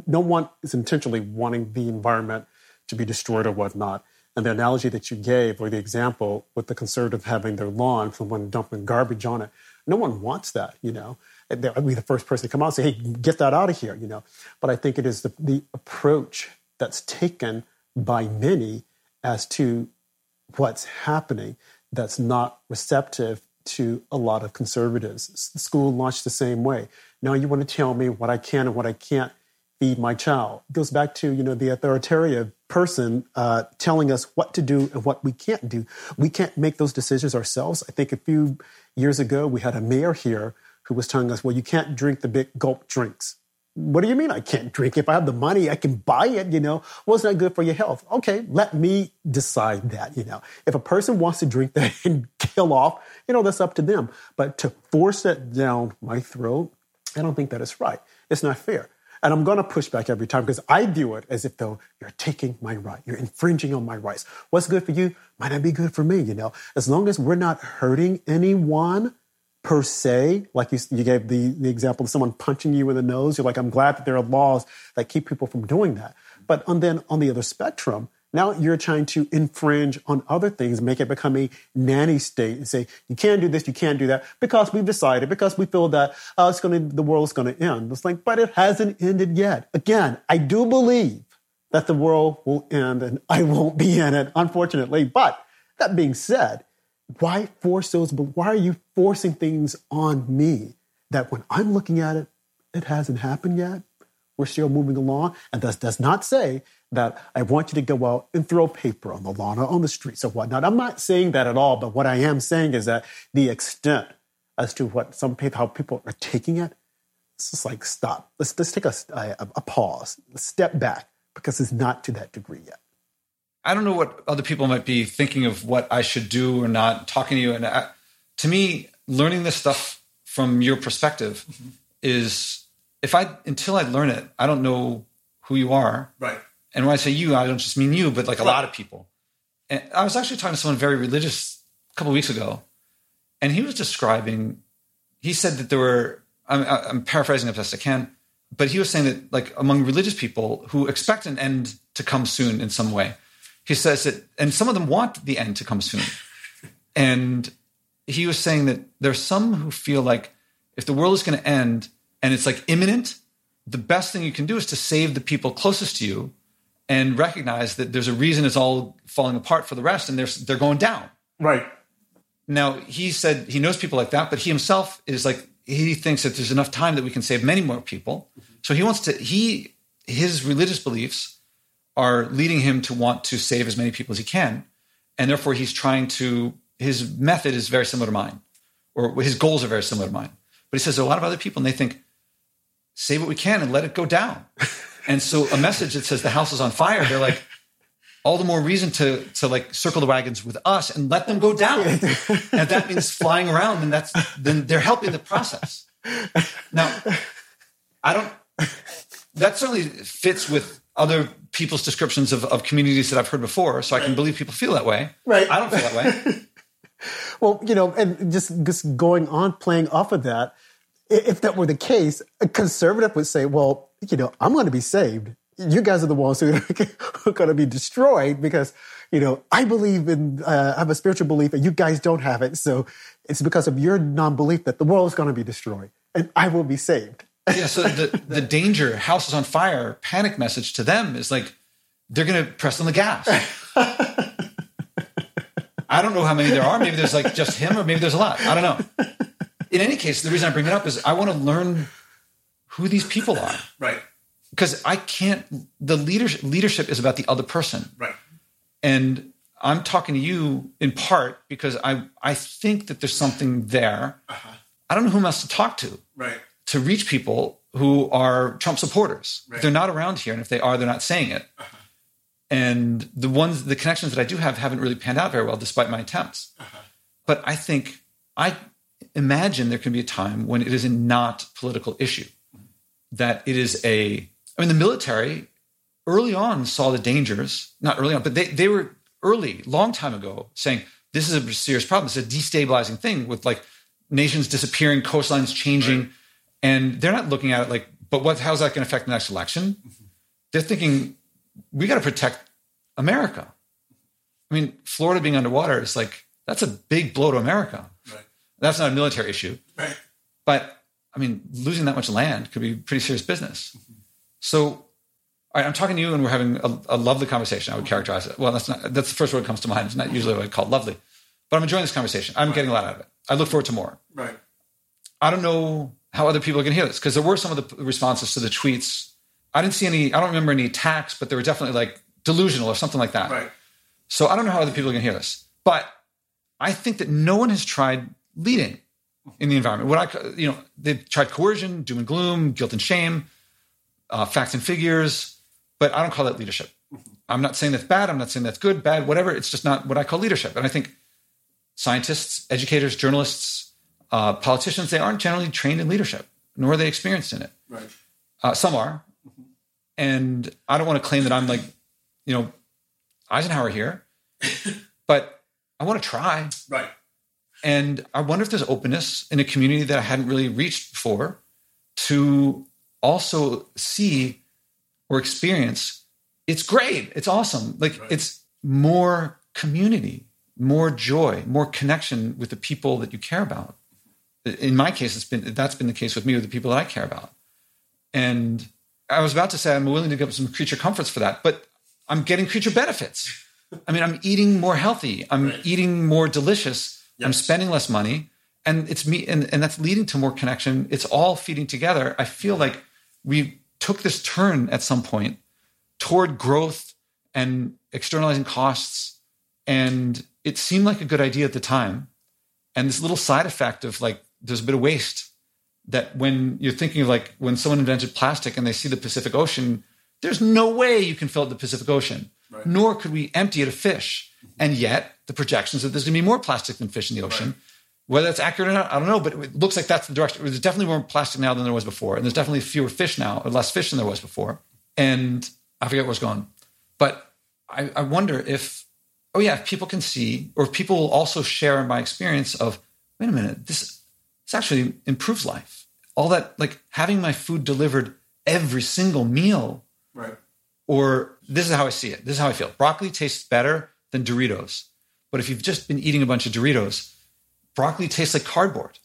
no one is intentionally wanting the environment to be destroyed or whatnot. And the analogy that you gave, or the example with the conservative having their lawn, someone dumping garbage on it, no one wants that, you know. I'd be the first person to come out and say, hey, get that out of here, you know. But I think it is the, the approach that's taken by many as to what's happening that's not receptive to a lot of conservatives. The school launched the same way. Now you want to tell me what I can and what I can't feed my child. It goes back to you know the authoritarian person uh, telling us what to do and what we can't do. We can't make those decisions ourselves. I think a few years ago we had a mayor here who was telling us, "Well, you can't drink the big gulp drinks." What do you mean I can't drink? If I have the money, I can buy it, you know. Well, it's not good for your health. Okay, let me decide that, you know. If a person wants to drink [LAUGHS] that and kill off, you know, that's up to them. But to force it down my throat, I don't think that is right. It's not fair. And I'm going to push back every time because I view it as if though you're taking my right, you're infringing on my rights. What's good for you might not be good for me, you know. As long as we're not hurting anyone per se, like you, you gave the, the example of someone punching you in the nose, you're like, I'm glad that there are laws that keep people from doing that. But on, then on the other spectrum, now you're trying to infringe on other things, make it become a nanny state, and say you can't do this, you can't do that, because we've decided, because we feel that uh, it's to, the world's going to end. It's like, but it hasn't ended yet. Again, I do believe that the world will end, and I won't be in it, unfortunately. But that being said, why force those? but Why are you forcing things on me that when I'm looking at it, it hasn't happened yet? We're still moving along, and this does not say that I want you to go out and throw paper on the lawn or on the streets or whatnot. I'm not saying that at all, but what I am saying is that the extent as to what some people, how people are taking it, it's just like stop. Let's let's take a, a, a pause, step back, because it's not to that degree yet. I don't know what other people might be thinking of what I should do or not. Talking to you, and I, to me, learning this stuff from your perspective mm-hmm. is if I until I learn it, I don't know who you are. Right. And when I say you, I don't just mean you, but like a lot of people. And I was actually talking to someone very religious a couple weeks ago, and he was describing. He said that there were. I'm, I'm paraphrasing as best I can, but he was saying that like among religious people who expect an end to come soon in some way, he says that, and some of them want the end to come soon. [LAUGHS] and he was saying that there's some who feel like if the world is going to end and it's like imminent, the best thing you can do is to save the people closest to you and recognize that there's a reason it's all falling apart for the rest and they're, they're going down. Right. Now, he said he knows people like that, but he himself is like, he thinks that there's enough time that we can save many more people. So he wants to, he, his religious beliefs are leading him to want to save as many people as he can. And therefore, he's trying to, his method is very similar to mine, or his goals are very similar to mine. But he says a lot of other people, and they think, save what we can and let it go down. [LAUGHS] And so a message that says the house is on fire, they're like, all the more reason to to like circle the wagons with us and let them go down. and that means flying around, and that's then they're helping the process. Now, I don't that certainly fits with other people's descriptions of, of communities that I've heard before, so I can believe people feel that way. Right. I don't feel that way. [LAUGHS] well, you know, and just just going on playing off of that, if that were the case, a conservative would say, well, you know, I'm going to be saved. You guys are the ones who are [LAUGHS] going to be destroyed because, you know, I believe in, uh, I have a spiritual belief and you guys don't have it. So it's because of your non belief that the world is going to be destroyed and I will be saved. [LAUGHS] yeah. So the, the danger, house is on fire, panic message to them is like, they're going to press on the gas. [LAUGHS] I don't know how many there are. Maybe there's like just him or maybe there's a lot. I don't know in any case, the reason I bring it up is I want to learn who these people are. Right. Because I can't. The leadership leadership is about the other person. Right. And I'm talking to you in part because I I think that there's something there. Uh-huh. I don't know whom else to talk to. Right. To reach people who are Trump supporters. Right. They're not around here, and if they are, they're not saying it. Uh-huh. And the ones, the connections that I do have, haven't really panned out very well, despite my attempts. Uh-huh. But I think I imagine there can be a time when it is a not political issue, that it is a, I mean, the military early on saw the dangers, not early on, but they, they were early, long time ago, saying this is a serious problem. It's a destabilizing thing with like nations disappearing, coastlines changing. Right. And they're not looking at it like, but what, how's that going to affect the next election? Mm-hmm. They're thinking, we got to protect America. I mean, Florida being underwater is like, that's a big blow to America. That's not a military issue. Right. But I mean, losing that much land could be pretty serious business. Mm-hmm. So, all right, I'm talking to you and we're having a, a, lovely conversation. I would characterize it. Well, that's not, that's the first word that comes to mind. It's not usually what I call lovely, but I'm enjoying this conversation. I'm right. getting a lot out of it. I look forward to more. Right. I don't know how other people are going to hear this because there were some of the responses to the tweets. I didn't see any, I don't remember any attacks, but they were definitely like delusional or something like that. Right. So I don't know how other people are going to hear this, but I think that no one has tried leading in the environment. What I, you know, they've tried coercion, doom and gloom, guilt and shame, uh, facts and figures, but I don't call that leadership. I'm not saying that's bad. I'm not saying that's good, bad, whatever. It's just not what I call leadership. And I think scientists, educators, journalists, uh, politicians, they aren't generally trained in leadership, nor are they experienced in it. Right. Uh, some are, And I don't want to claim that I'm like, you know, Eisenhower here, [LAUGHS] but I want to try. Right. And I wonder if there's openness in a community that I hadn't really reached before to also see or experience. It's great. It's awesome. Like Right. it's more community, more joy, more connection with the people that you care about. In my case, it's been that's been the case with me with the people that I care about. And I was about to say I'm willing to give up some creature comforts for that, but I'm getting creature benefits. I mean, I'm eating more healthy. I'm Right. eating more delicious. I'm spending less money. And it's me and, and that's leading to more connection. It's all feeding together. I feel like we took this turn at some point toward growth and externalizing costs. And it seemed like a good idea at the time. And this little side effect of like there's a bit of waste that when you're thinking of like when someone invented plastic and they see the Pacific Ocean, there's no way you can fill the Pacific Ocean, Right. nor could we empty it of fish. And yet the projections that there's going to be more plastic than fish in the ocean. Whether that's accurate or not, I don't know, but it looks like that's the direction. There's definitely more plastic now than there was before, and there's definitely fewer fish now, or less fish than there was before. And I forget what's going. But I, I wonder if, oh yeah, if people can see, or if people will also share my experience of, wait a minute, this this actually improves life. All that, like having my food delivered every single meal, Right. or this is how I see it. This is how I feel. Broccoli tastes better than Doritos. But if you've just been eating a bunch of Doritos, broccoli tastes like cardboard.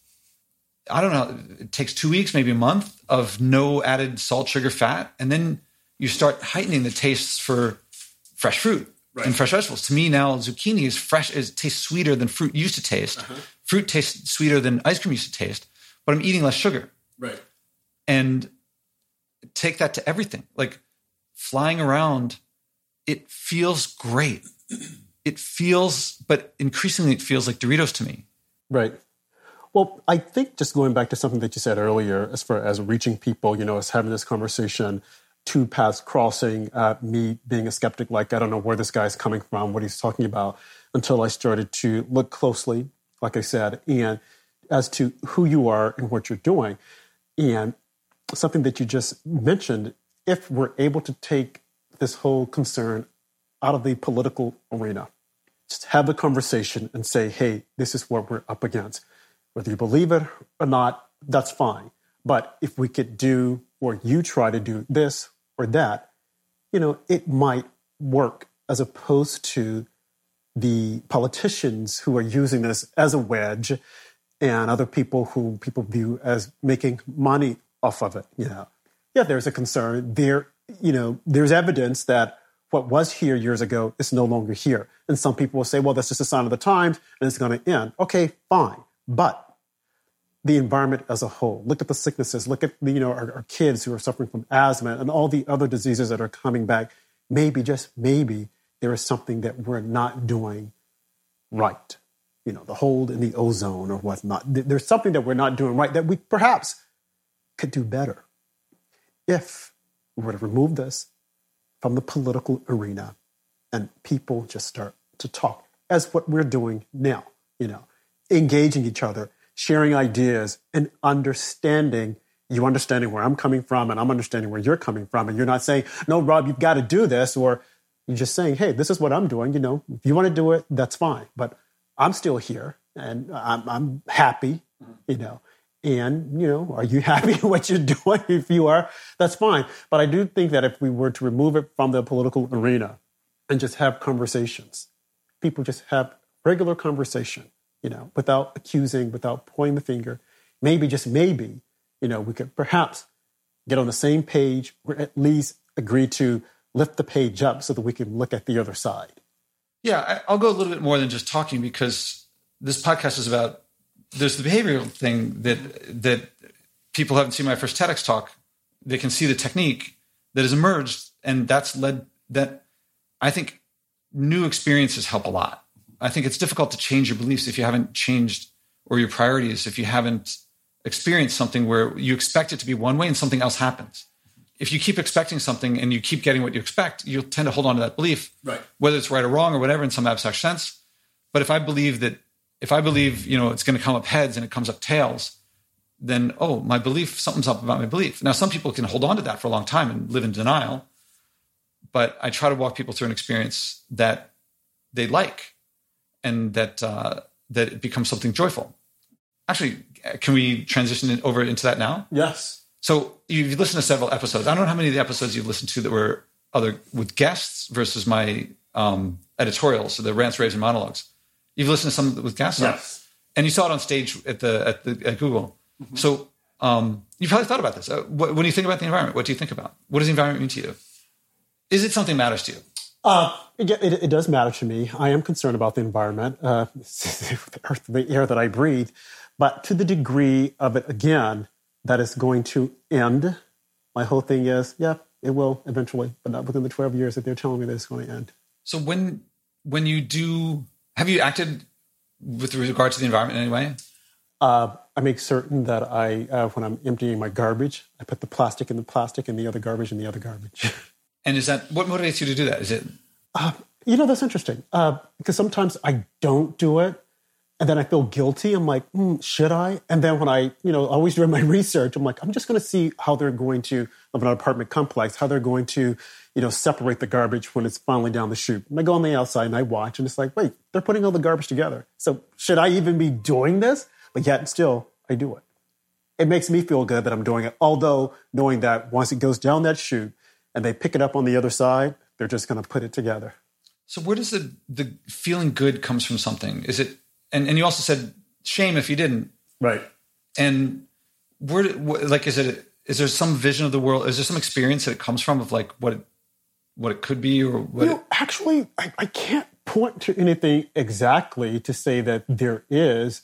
I don't know. It takes two weeks, maybe a month of no added salt, sugar, fat. And then you start heightening the tastes for fresh fruit Right. and fresh vegetables. To me now, zucchini is fresh, it tastes sweeter than fruit used to taste. Uh-huh. Fruit tastes sweeter than ice cream used to taste, but I'm eating less sugar Right. and take that to everything. Like flying around, it feels great. It feels, but increasingly it feels like Doritos to me. Right. Well, I think just going back to something that you said earlier, as far as reaching people, you know, as having this conversation, two paths crossing, uh, me being a skeptic, like, I don't know where this guy's coming from, what he's talking about, until I started to look closely, like I said, and as to who you are and what you're doing. And something that you just mentioned, if we're able to take this whole concern out of the political arena, just have a conversation and say, hey, this is what we're up against. Whether you believe it or not, that's fine. But if we could do, or you try to do this or that, you know, it might work as opposed to the politicians who are using this as a wedge and other people who people view as making money off of it. You know, yeah, there's a concern. There, you know, there's evidence that what was here years ago is no longer here. And some people will say, well, that's just a sign of the times and it's going to end. Okay, fine. But the environment as a whole, look at the sicknesses, look at you know, our, our kids who are suffering from asthma and all the other diseases that are coming back. Maybe, just maybe, there is something that we're not doing right. You know, the hold in the ozone or whatnot. There's something that we're not doing right that we perhaps could do better if we were to remove this from the political arena and people just start to talk as what we're doing now, you know, engaging each other, sharing ideas and understanding you understanding where I'm coming from and I'm understanding where you're coming from. And you're not saying, no, Rob, you've got to do this. Or you're just saying, hey, this is what I'm doing. You know, if you want to do it, that's fine. But I'm still here and I'm, I'm happy, you know. And, you know, are you [LAUGHS] happy with what you're doing? If you are, that's fine. But I do think that if we were to remove it from the political arena and just have conversations, people just have regular conversation, you know, without accusing, without pointing the finger, maybe, just maybe, you know, we could perhaps get on the same page or at least agree to lift the page up so that we can look at the other side. Yeah, I'll go a little bit more than just talking because this podcast is about there's the behavioral thing that that people haven't seen my first TEDx talk. They can see the technique that has emerged, and that's led that I think new experiences help a lot. I think it's difficult to change your beliefs if you haven't changed or your priorities if you haven't experienced something where you expect it to be one way and something else happens. If you keep expecting something and you keep getting what you expect, you'll tend to hold on to that belief Right. whether it's right or wrong or whatever in some abstract sense. But if I believe that, if I believe, you know, it's going to come up heads and it comes up tails, then oh, my belief, something's up about my belief. Now, some people can hold on to that for a long time and live in denial, but I try to walk people through an experience that they like and that uh, that it becomes something joyful. Actually, can we transition over into that now? Yes. So you've listened to several episodes. I don't know how many of the episodes you've listened to that were other with guests versus my um, editorials, so the rants, raves, and monologues. You've listened to some with guests, Yes. and you saw it on stage at the at the at Google. So um, you probably thought about this. Uh, what, when you think about the environment, what do you think about? What does the environment mean to you? Is it something that matters to you? Uh, it, it, it does matter to me. I am concerned about the environment, uh, the [LAUGHS] earth, the air that I breathe, but to the degree of it, again, that is going to end. My whole thing is, yeah, it will eventually, but not within the 12 years that they're telling me that it's going to end. So when when you do, have you acted with regard to the environment in any way? Uh, I make certain that I, uh, when I'm emptying my garbage, I put the plastic in the plastic and the other garbage in the other garbage. [LAUGHS] And is that what motivates you to do that? Is it You know, that's interesting uh, because sometimes I don't do it and then I feel guilty. I'm like, hmm, should I? And then when I, you know, always doing my [LAUGHS] research, I'm like, I'm just going to see how they're going to, of an apartment complex, how they're going to, you know, separate the garbage when it's finally down the chute. And I go on the outside and I watch and it's like, wait, they're putting all the garbage together. So should I even be doing this? But yet still, I do it. It makes me feel good that I'm doing it. Although knowing that once it goes down that chute and they pick it up on the other side, they're just going to put it together. so? Where does the the feeling good comes from? Something is it? And and you also said shame if you didn't. Right. And where like is it? Is there some vision of the world? Is there some experience that it comes from of like what it, what it could be or what? You know, actually, I, I can't point to anything exactly to say that there is.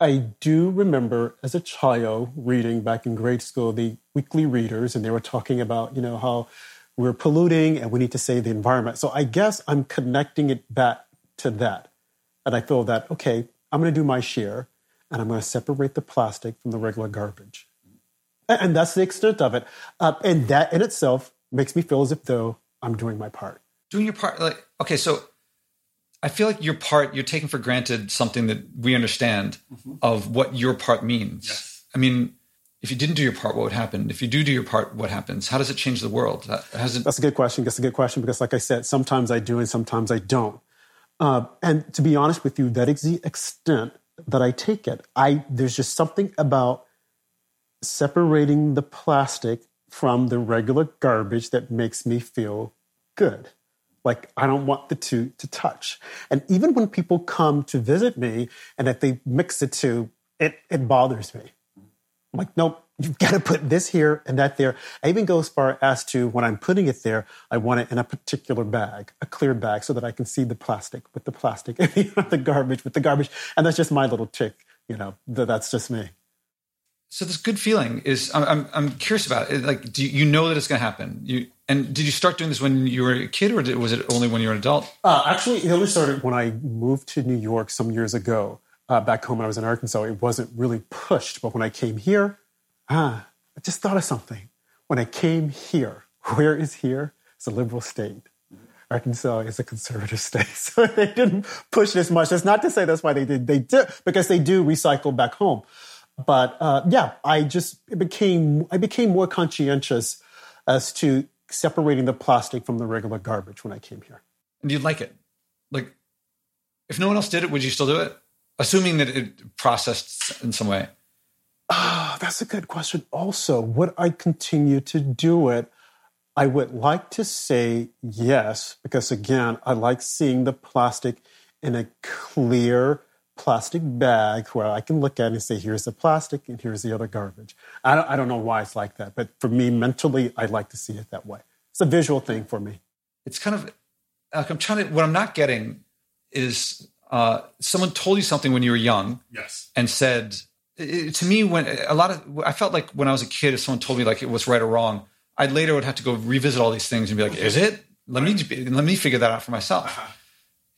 I do remember as a child reading back in grade school the weekly readers, and they were talking about, you know, how we're polluting and we need to save the environment. So I guess I'm connecting it back to that. And I feel that, okay, I'm going to do my share and I'm going to separate the plastic from the regular garbage. And, that's the extent of it. Uh, and that in itself makes me feel as if though I'm doing my part. doing your part like okay so i feel like your part you're taking for granted something that we understand of what your part means i mean if you didn't do your part what would happen if you do do your part what happens how does it change the world How- it That's a good question. That's a good question because, like I said, sometimes I do and sometimes I don't. Uh, and to be honest with you, that is the extent that I take it. I there's just something about separating the plastic from the regular garbage that makes me feel good. Like I don't want the two to touch. And even when people come to visit me and if they mix the two, it, it bothers me. I'm like, nope, you've got to put this here and that there. I even go as far as to when I'm putting it there, I want it in a particular bag, a clear bag, so that I can see the plastic with the plastic [LAUGHS] and the garbage with the garbage. And that's just my little tick, you know, th- that's just me. so this good feeling is i'm, I'm, I'm curious about it like do you, you know that it's going to happen you and did you start doing this when you were a kid or did, was it only when you were an adult Uh, actually, it only started when I moved to New York some years ago. Uh, back home when I was in Arkansas, it wasn't really pushed. But when I came here, ah, I just thought of something. When I came here, [LAUGHS] where is here? It's a liberal state. Arkansas is a conservative [LAUGHS] state, so they didn't push as much. That's not to say that's why they did. They did because they do recycle back home. But uh, yeah, I just it became I became more conscientious as to separating the plastic from the regular garbage when I came here. and you'd like it like if no one else did it would you still do it assuming that it processed in some way Ah, that's a good question. Also, would I continue to do it? I would like to say yes, because again, I like seeing the plastic in a clear plastic bag where I can look at it and say, here's the plastic and here's the other garbage. I don't, I don't know why it's like that, but for me, mentally, I'd like to see it that way. It's a visual thing for me. it's kind of like I'm trying to. What I'm not getting is uh, someone told you something when you were young Yes. and said it, to me when a lot of I felt like when I was a kid, if someone told me like it was right or wrong, I later would have to go revisit all these things and be like, is it? Let me let me figure that out for myself.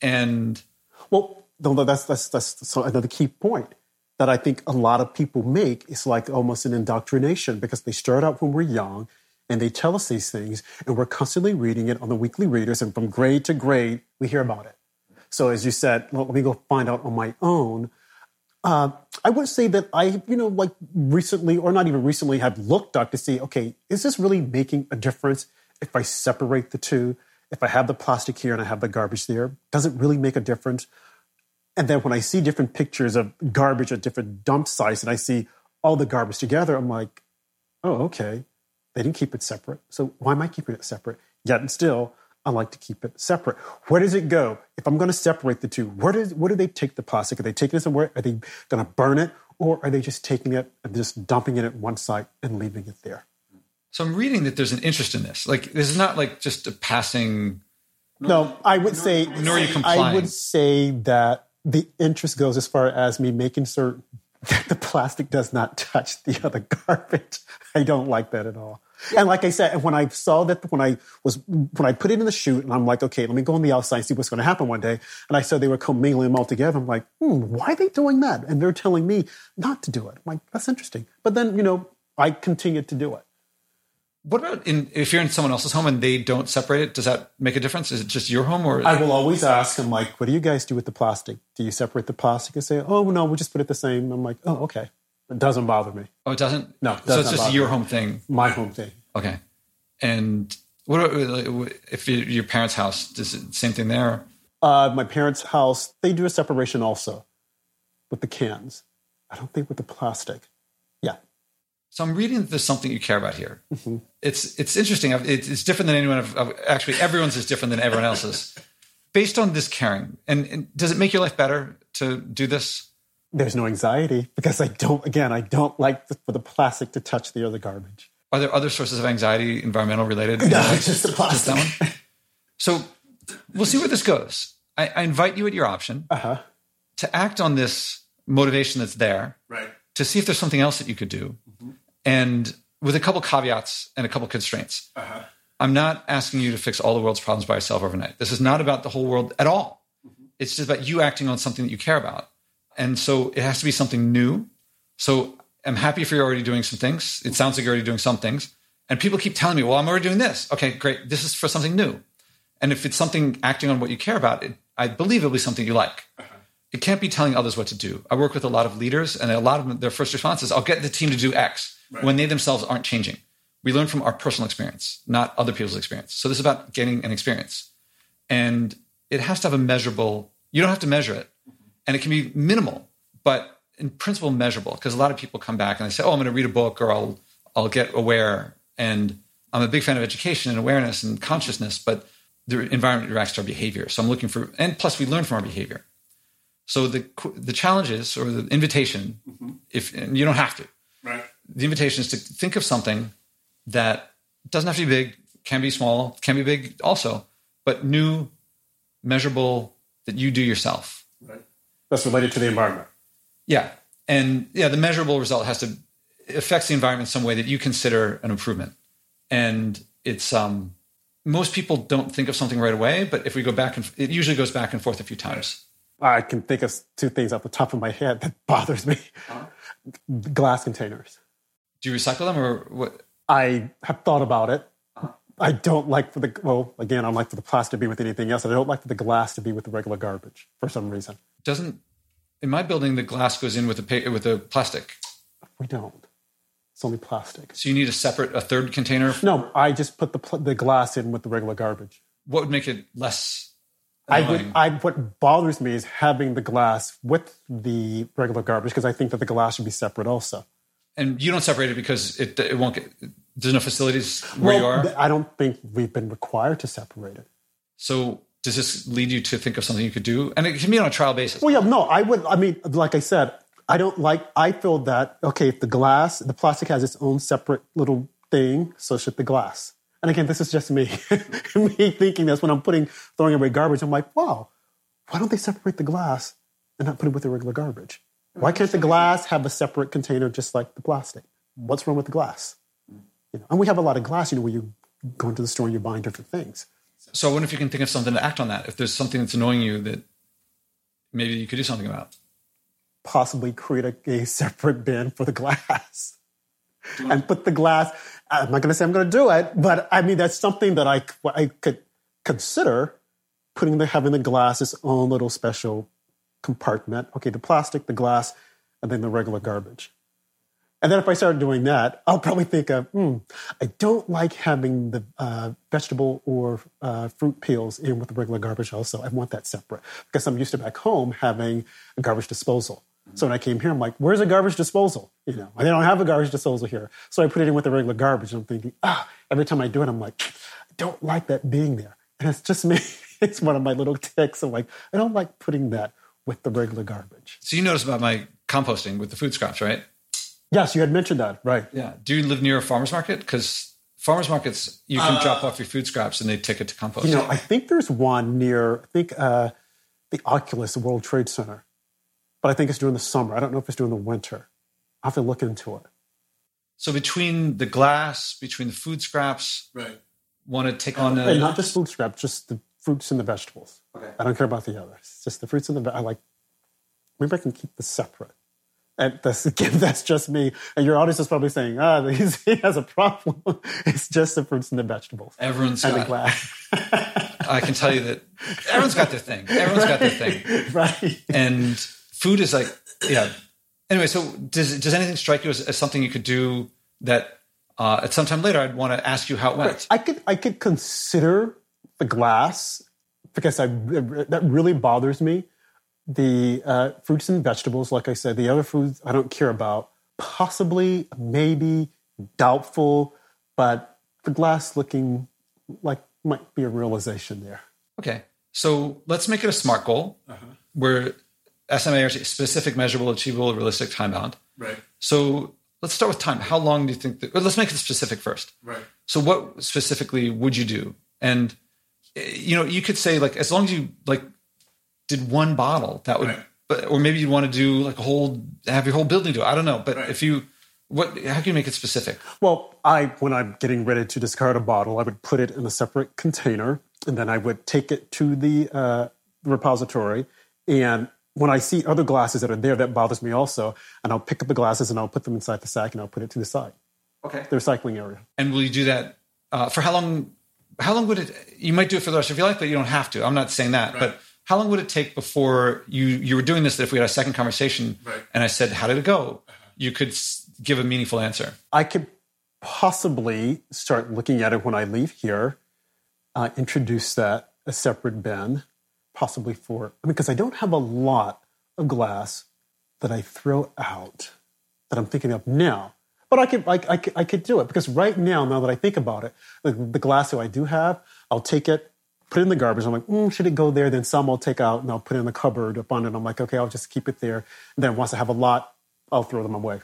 And Well, no, no, that's that's that's so another key point that I think a lot of people make is like almost an indoctrination because they start out when we're young and they tell us these things and we're constantly reading it on the weekly readers and from grade to grade we hear about it. So as you said, well, let me go find out on my own. Uh, I would say that I, you know, like recently, or not even recently, have looked up to see, okay, is this really making a difference if I separate the two? If I have the plastic here and I have the garbage there, does it really make a difference? And then when I see different pictures of garbage at different dump sites and I see all the garbage together, I'm like, oh, okay. They didn't keep it separate. So why am I keeping it separate? Yet and still, I like to keep it separate. Where does it go? If I'm going to separate the two, where does where do they take the plastic? Are they taking it somewhere? Are they going to burn it, or are they just taking it and just dumping it at one site and leaving it there? So I'm reading that there's an interest in this. Like this is not like just a passing. No, I would say. Nor are you I would say that the interest goes as far as me making certain [LAUGHS] that the plastic does not touch the other garbage. I don't like that at all. And like I said, and when I saw that when I was when I put it in the chute, and I'm like, okay, let me go on the outside and see what's going to happen one day. And I saw they were commingling them all together. I'm like, hmm, why are they doing that? And they're telling me not to do it. I'm like, that's interesting. But then you know, I continued to do it. What about in, if you're in someone else's home and they don't separate it? Does that make a difference? Is it just your home or? I will always ask them, like, what do you guys do with the plastic? Do you separate the plastic and say, oh, no, we just put it the same? I'm like, oh, okay. It doesn't bother me. oh, it doesn't. No, it so it's just your me. home thing. My home thing. Okay. And what if your parents' house? Does it same thing there? Uh, my parents' house, they do a separation also with the cans. I don't think with the plastic. Yeah. So I'm reading that there's something you care about here. It's it's interesting. It's, it's different than anyone. I've, I've- actually, everyone's is different than everyone else's. Based on this caring, and, and does it make your life better to do this? There's no anxiety because I don't, again, I don't like the, for the plastic to touch the other garbage. Are there other sources of anxiety, environmental related? No, it's just the Just that plastic. one. So we'll see where this goes. I, I invite you at your option Uh-huh. to act on this motivation that's there Right. to see if there's something else that you could do, mm-hmm. and with a couple caveats and a couple constraints. Uh-huh. I'm not asking you to fix all the world's problems by yourself overnight. This is not about the whole world at all. Mm-hmm. It's just about you acting on something that you care about. And so it has to be something new. So I'm happy if you're already doing some things. It sounds like you're already doing some things. And people keep telling me, well, I'm already doing this. Okay, great. This is for something new. And if it's something acting on what you care about, it, I believe it'll be something you like. Uh-huh. It can't be telling others what to do. I work with a lot of leaders, and a lot of them, their first response is, I'll get the team to do X when they themselves aren't changing. We learn from our personal experience, not other people's experience. So this is about getting an experience. And it has to have a measurable, you don't have to measure it. And it can be minimal, but in principle measurable. Because a lot of people come back and they say, Oh, I'm going to read a book or I'll I'll get aware. And I'm a big fan of education and awareness and consciousness, but the environment reacts to our behavior. So I'm looking for, and plus we learn from our behavior. So the the challenge is, or the invitation, mm-hmm. if and you don't have to, Right. the invitation is to think of something that doesn't have to be big, can be small, can be big also, but new, measurable that you do yourself. Right. That's related to the environment. Yeah. And yeah, the measurable result has to affects the environment in some way that you consider an improvement. And it's um most people don't think of something right away, but if we go back and it usually goes back and forth a few times. I can think of two things off the top of my head that [LAUGHS] bothers me. Glass containers. Do you recycle them or what? I have thought about it. I don't like for the well again. I don't like for the plastic to be with anything else. I don't like for the glass to be with the regular garbage for some reason. Doesn't in my building the glass goes in with a with the plastic. We don't. It's only plastic. So you need a separate a third container. No, I just put the pl- the glass in with the regular garbage. What would make it less I would. I what bothers me is having the glass with the regular garbage because I think that the glass should be separate also. and you don't separate it because it it won't get there's no facilities where you are. I don't think we've been required to separate it. So does this lead you to think of something you could do? And it can be on a trial basis. Well, yeah, no, I would. I mean, like I said, I don't like. I feel that okay, if the glass, the plastic has its own separate little thing, so should the glass. And again, this is just me, [LAUGHS] me thinking this when I'm putting throwing away garbage. I'm like, wow, why don't they separate the glass and not put it with the regular garbage? Why can't the glass have a separate container just like the plastic? What's wrong with the glass? You know, and we have a lot of glass. You know, where you go into the store and you're buying different things. So I wonder if you can think of something to act on that. If there's something that's annoying you that maybe you could do something about. possibly create a, a separate bin for the glass and put the glass. I'm not going to say I'm going to do it, but I mean that's something that I I could consider putting the having the glass its own little special compartment. Okay, the plastic, the glass, and then the regular garbage. And then if I start doing that, I'll probably think of, hmm, I don't like having the uh, vegetable or uh, fruit peels in with the regular garbage also. I want that separate because I'm used to back home having a garbage disposal. So when I came here, I'm like, where's a garbage disposal? You know, I don't have a garbage disposal here. So I put it in with the regular garbage. And I'm thinking, ah, every time I do it, I'm like, I don't like that being there. And it's just [LAUGHS] me. it's one of my little ticks. I'm like, I don't like putting that with the regular garbage. So you notice about my composting with the food scraps, right? Yes, you had mentioned that, right? Yeah. Do you live near a farmer's market? Because farmers markets, you can uh, drop off your food scraps and they take it to compost. You know, I think there's one near, I think uh, the Oculus the World Trade Center, but I think it's during the summer. I don't know if it's during the winter. I have to look into it. So between the glass, between the food scraps, right? Want to take on a, and not just food scraps, just the fruits and the vegetables. Okay. I don't care about the others. Just the fruits and the I like. Maybe I can keep this separate. And that's [LAUGHS] again, that's just me. And your audience is probably saying, "Ah, [LAUGHS] oh, he has a problem." [LAUGHS] it's just the fruits and the vegetables. Everyone's and got. The glass. I can tell you that everyone's got their thing. Everyone's right. got their thing. Right. And food is like, yeah. Anyway, so does does anything strike you as, as something you could do that uh, at some time later I'd want to ask you how it went? I could I could consider the glass because I that really bothers me the uh, fruits and vegetables, like I said, the other foods I don't care about. Possibly, maybe, doubtful, but the glass looking like might be a realization there. Okay. So let's make it a SMART goal uh-huh. where SMA are specific, measurable, achievable, realistic, time bound. Right. So let's start with time. How long do you think that, let's make it specific first. Right. So what specifically would you do? And, eh, you know, you could say like, as long as you like did one bottle, that would, right. but, or maybe you'd want to do like a whole, have your whole building do it. I don't know. But right. if you, what, how can you make it specific? Well, I, when I'm getting ready to discard a bottle, I would put it in a separate container and then I would take it to the uh, repository. And when I see other glasses that are there, that bothers me also. And I'll pick up the glasses and I'll put them inside the sack and I'll put it to the side. Okay. The recycling area. And will you do that uh, for how long? How long would it? You might do it for the rest of your life, but you don't have to. I'm not saying that, right. but how long would it take before you you were doing this? That if we had a second conversation right. and I said, "How did it go?" you could give a meaningful answer. I could possibly start looking at it when I leave here. Uh, introduce that a separate bin, possibly for I mean, because I don't have a lot of glass that I throw out that I'm thinking of now. But I could, I, I, could, I could do it because right now, now that I think about it, the, the glass that I do have, I'll take it, put it in the garbage. I'm like, mm, should it go there? Then some I'll take out and I'll put it in the cupboard up on it. I'm like, okay, I'll just keep it there. And then once I have a lot, I'll throw them away.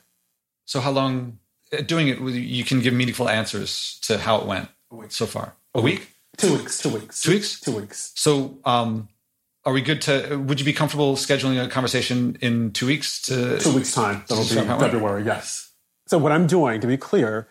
So how long uh, doing it? You can give meaningful answers to how it went so far. A week? Two weeks. Two weeks. Two weeks. Two weeks. So, um, are we good to? Would you be comfortable scheduling a conversation in two weeks? To two weeks time. That'll be February. Yes. So what I'm doing, to be clear,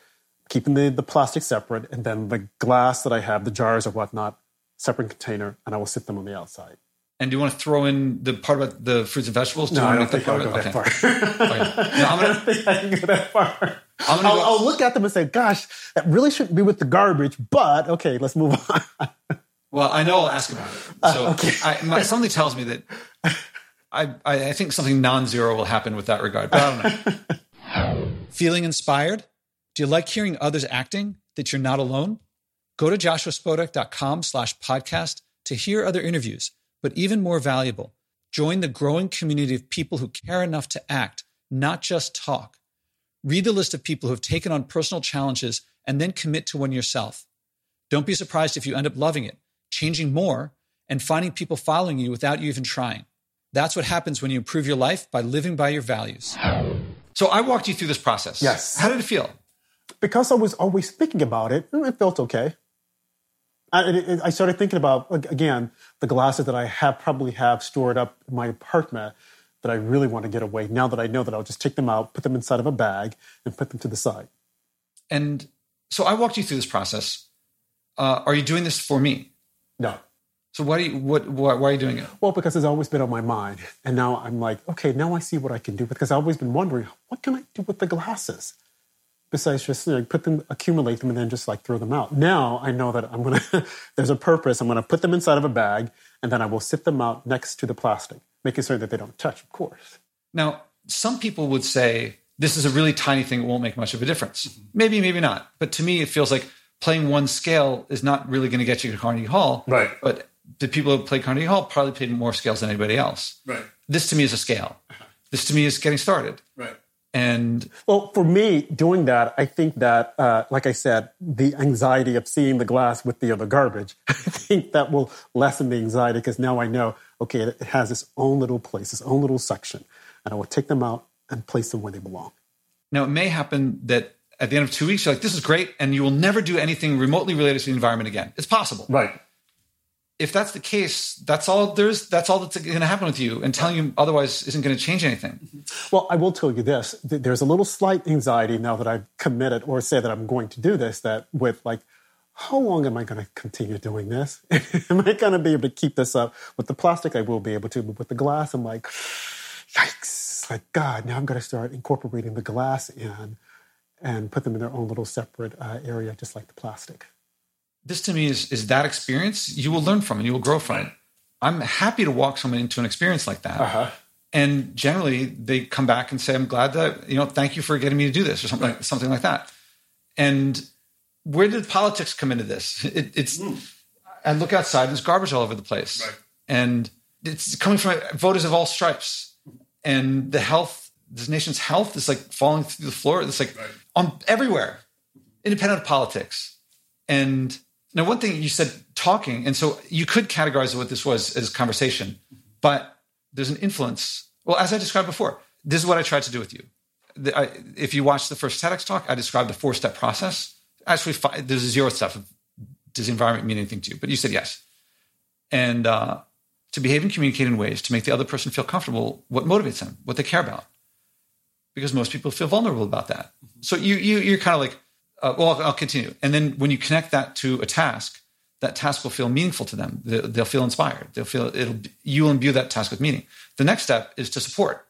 keeping the the plastic separate, and then the glass that I have, the jars or whatnot, separate container, and I will sit them on the outside. And do you want to throw in the part about the fruits and vegetables? Do no, I don't think I'll go that okay. far. okay. no, I'm gonna, [LAUGHS] I don't think I can go that far. I'll, go, I'll, look at them and say, "Gosh, that really shouldn't be with the garbage." But okay, let's move on. [LAUGHS] well, I know I'll ask about it. Uh, so uh, okay. I, my, something tells me that [LAUGHS] I, I think something non-zero will happen with that regard. But I don't know. Feeling inspired? Do you like hearing others acting? That you're not alone? Go to joshuaspodek.com slash podcast to hear other interviews, but even more valuable, join the growing community of people who care enough to act, not just talk. Read the list of people who have taken on personal challenges and then commit to one yourself. Don't be surprised if you end up loving it, changing more, and finding people following you without you even trying. That's what happens when you improve your life by living by your values. So I walked you through this process. Yes. How did it feel? Because I was always thinking about it, it felt okay. I, I, started thinking about again the glasses that I have probably have stored up in my apartment that I really want to get away. Now that I know that I'll just take them out, put them inside of a bag, and put them to the side. And so I walked you through this process. Uh, are you doing this for me? No. So why do you what why, why, are you doing it? Well, because it's always been on my mind, and now I'm like, okay, now I see what I can do because I've always been wondering what can I do with the glasses besides just you know, put them, accumulate them, and then just like throw them out. Now I know that I'm gonna. [LAUGHS] there's a purpose. I'm gonna put them inside of a bag, and then I will sit them out next to the plastic, making sure that they don't touch. Of course. Now, some people would say this is a really tiny thing, it won't make much of a difference. Mm-hmm. Maybe, maybe not. But to me, it feels like playing one scale is not really going to get you to Carnegie Hall. Right. But the people who play Carnegie Hall probably played more scales than anybody else. Right. This to me is a scale. This to me is getting started. Right. And well, for me, doing that, I think that, uh, like I said, the anxiety of seeing the glass with the other garbage, [LAUGHS] I think that will lessen the anxiety because now I know, okay, it has its own little place, its own little section, and I will take them out and place them where they belong. Now, it may happen that at the end of two weeks, you're like, this is great, and you will never do anything remotely related to the environment again. It's possible. Right if that's the case, that's all there's. That's all that's going to happen with you, and telling you otherwise isn't going to change anything. Well, I will tell you this: there's a little slight anxiety now that I've committed or say that I'm going to do this. That with like, how long am I going to continue doing this? [LAUGHS] am I going to be able to keep this up with the plastic? I will be able to, but with the glass, I'm like, yikes! Like God, now I'm going to start incorporating the glass in and put them in their own little separate uh, area, just like the plastic this to me is is that experience you will learn from and you will grow from it. I'm happy to walk someone into an experience like that. Uh-huh. And generally they come back and say, I'm glad that, you know, thank you for getting me to do this or something, right. like, something like that. And where did politics come into this? [LAUGHS] It, it's, mm. I look outside and there's garbage all over the place. Right. And it's coming from voters of all stripes. And the health, this nation's health is like falling through the floor. It's like right. on everywhere, independent of politics. And now, one thing you said talking, and so you could categorize what this was as conversation, but there's an influence. Well, as I described before, this is what I tried to do with you. The, I, if you watch the first TEDx talk, I described the four step process. Actually, five, there's a zero step does the environment mean anything to you? But you said yes. And uh, to behave and communicate in ways to make the other person feel comfortable, what motivates them, what they care about. Because most people feel vulnerable about that. So you, you you're kind of like, uh, well, I'll, I'll, continue. And then when you connect that to a task, that task will feel meaningful to them. They'll, they'll feel inspired. They'll feel it'll. You will imbue that task with meaning. The next step is to support.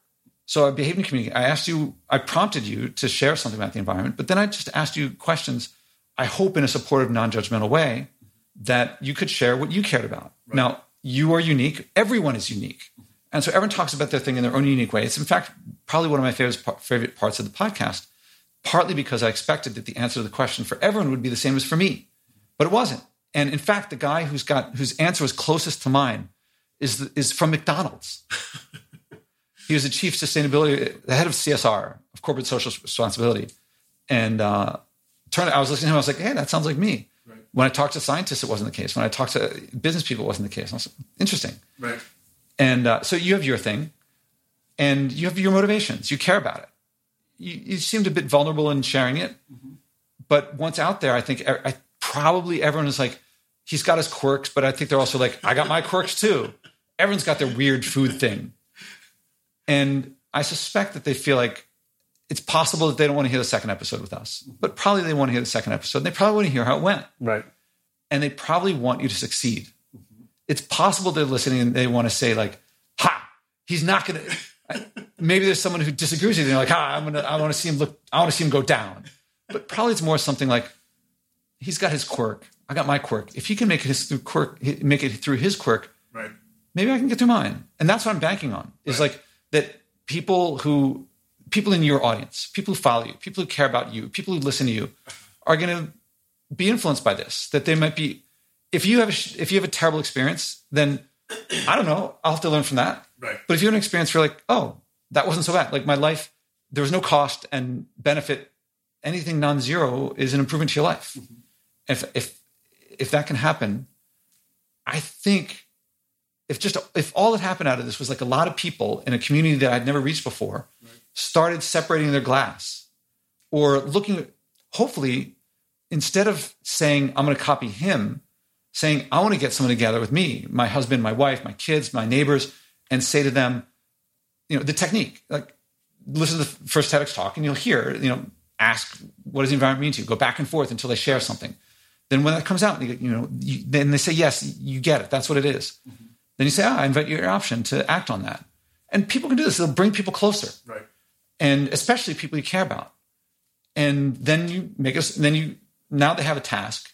So I behaved in community. I asked you. I prompted you to share something about the environment, but then I just asked you questions. I hope in a supportive, non-judgmental way that you could share what you cared about. Right. Now you are unique. Everyone is unique. And so everyone talks about their thing in their own unique way. It's in fact probably one of my favorite favorite parts of the podcast partly because I expected that the answer to the question for everyone would be the same as for me, but it wasn't. And in fact, the guy who's got whose answer was closest to mine is the, is from McDonald's. [LAUGHS] he was the chief sustainability, the head of CSR of corporate social responsibility, and uh, turned. I was listening to him. I was like, "Hey, that sounds like me." Right. When I talked to scientists, it wasn't the case. When I talked to business people, it wasn't the case. I was like, interesting. Right. And uh, so you have your thing, and you have your motivations. You care about it you, you seemed a bit vulnerable in sharing it. Mm-hmm. But once out there, I think I, probably everyone is like, he's got his quirks, but I think they're also like, I got my quirks too. Everyone's got their weird food thing. And I suspect that they feel like it's possible that they don't want to hear the second episode with us, mm-hmm. but probably they want to hear the second episode. And they probably want to hear how it went. Right. And they probably want you to succeed. Mm-hmm. It's possible they're listening and they want to say, like, ha, he's not going to maybe there's someone who disagrees with you. They're like, ah, I'm gonna, I want to see him look, I want to see him go down. But probably it's more something like, he's got his quirk. I got my quirk. If he can make it his through quirk, make it through his quirk, right? Maybe I can get through mine. And that's what I'm banking on. Is right. like that people who, people in your audience, people who follow you, people who care about you, people who listen to you, are going to be influenced by this. That they might be. If you have a, if you have a terrible experience, then I don't know. I'll have to learn from that. Right. But if you have an experience where like, oh, that wasn't so bad. Like my life, there was no cost and benefit. Anything non-zero is an improvement to your life. Mm-hmm. If if if that can happen, I think if just if all that happened out of this was like a lot of people in a community that I'd never reached before right. started separating their glass or looking hopefully instead of saying I'm going to copy him saying I want to get someone together with me my husband my wife my kids my neighbors and say to them you know, the technique, like listen to the first TEDx talk and you'll hear, you know, ask what does the environment mean to you? Go back and forth until they share something. Then when that comes out, you, know, you, then they say, yes, you get it. That's what it is. Mm-hmm. Then you say, ah, I invite your option to act on that. And people can do this. They'll bring people closer. Right. And especially people you care about. And then you make us, then you, now they have a task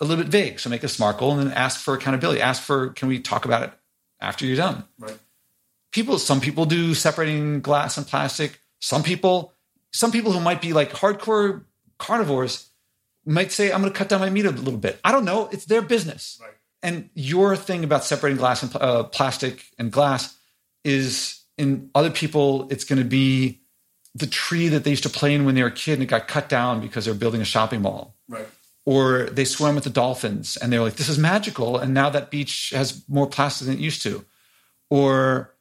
a little bit vague. So make a SMART goal and then ask for accountability. Ask for, can we talk about it after you're done? Right people, some people do separating glass and plastic. Some people, some people who might be like hardcore carnivores might say, I'm going to cut down my meat a little bit. I don't know. It's their business. Right. And your thing about separating glass and uh, plastic and glass is in other people, it's going to be the tree that they used to play in when they were a kid and it got cut down because they're building a shopping mall. Right. Or they swam with the dolphins and they're like, this is magical. And now that beach has more plastic than it used to. Or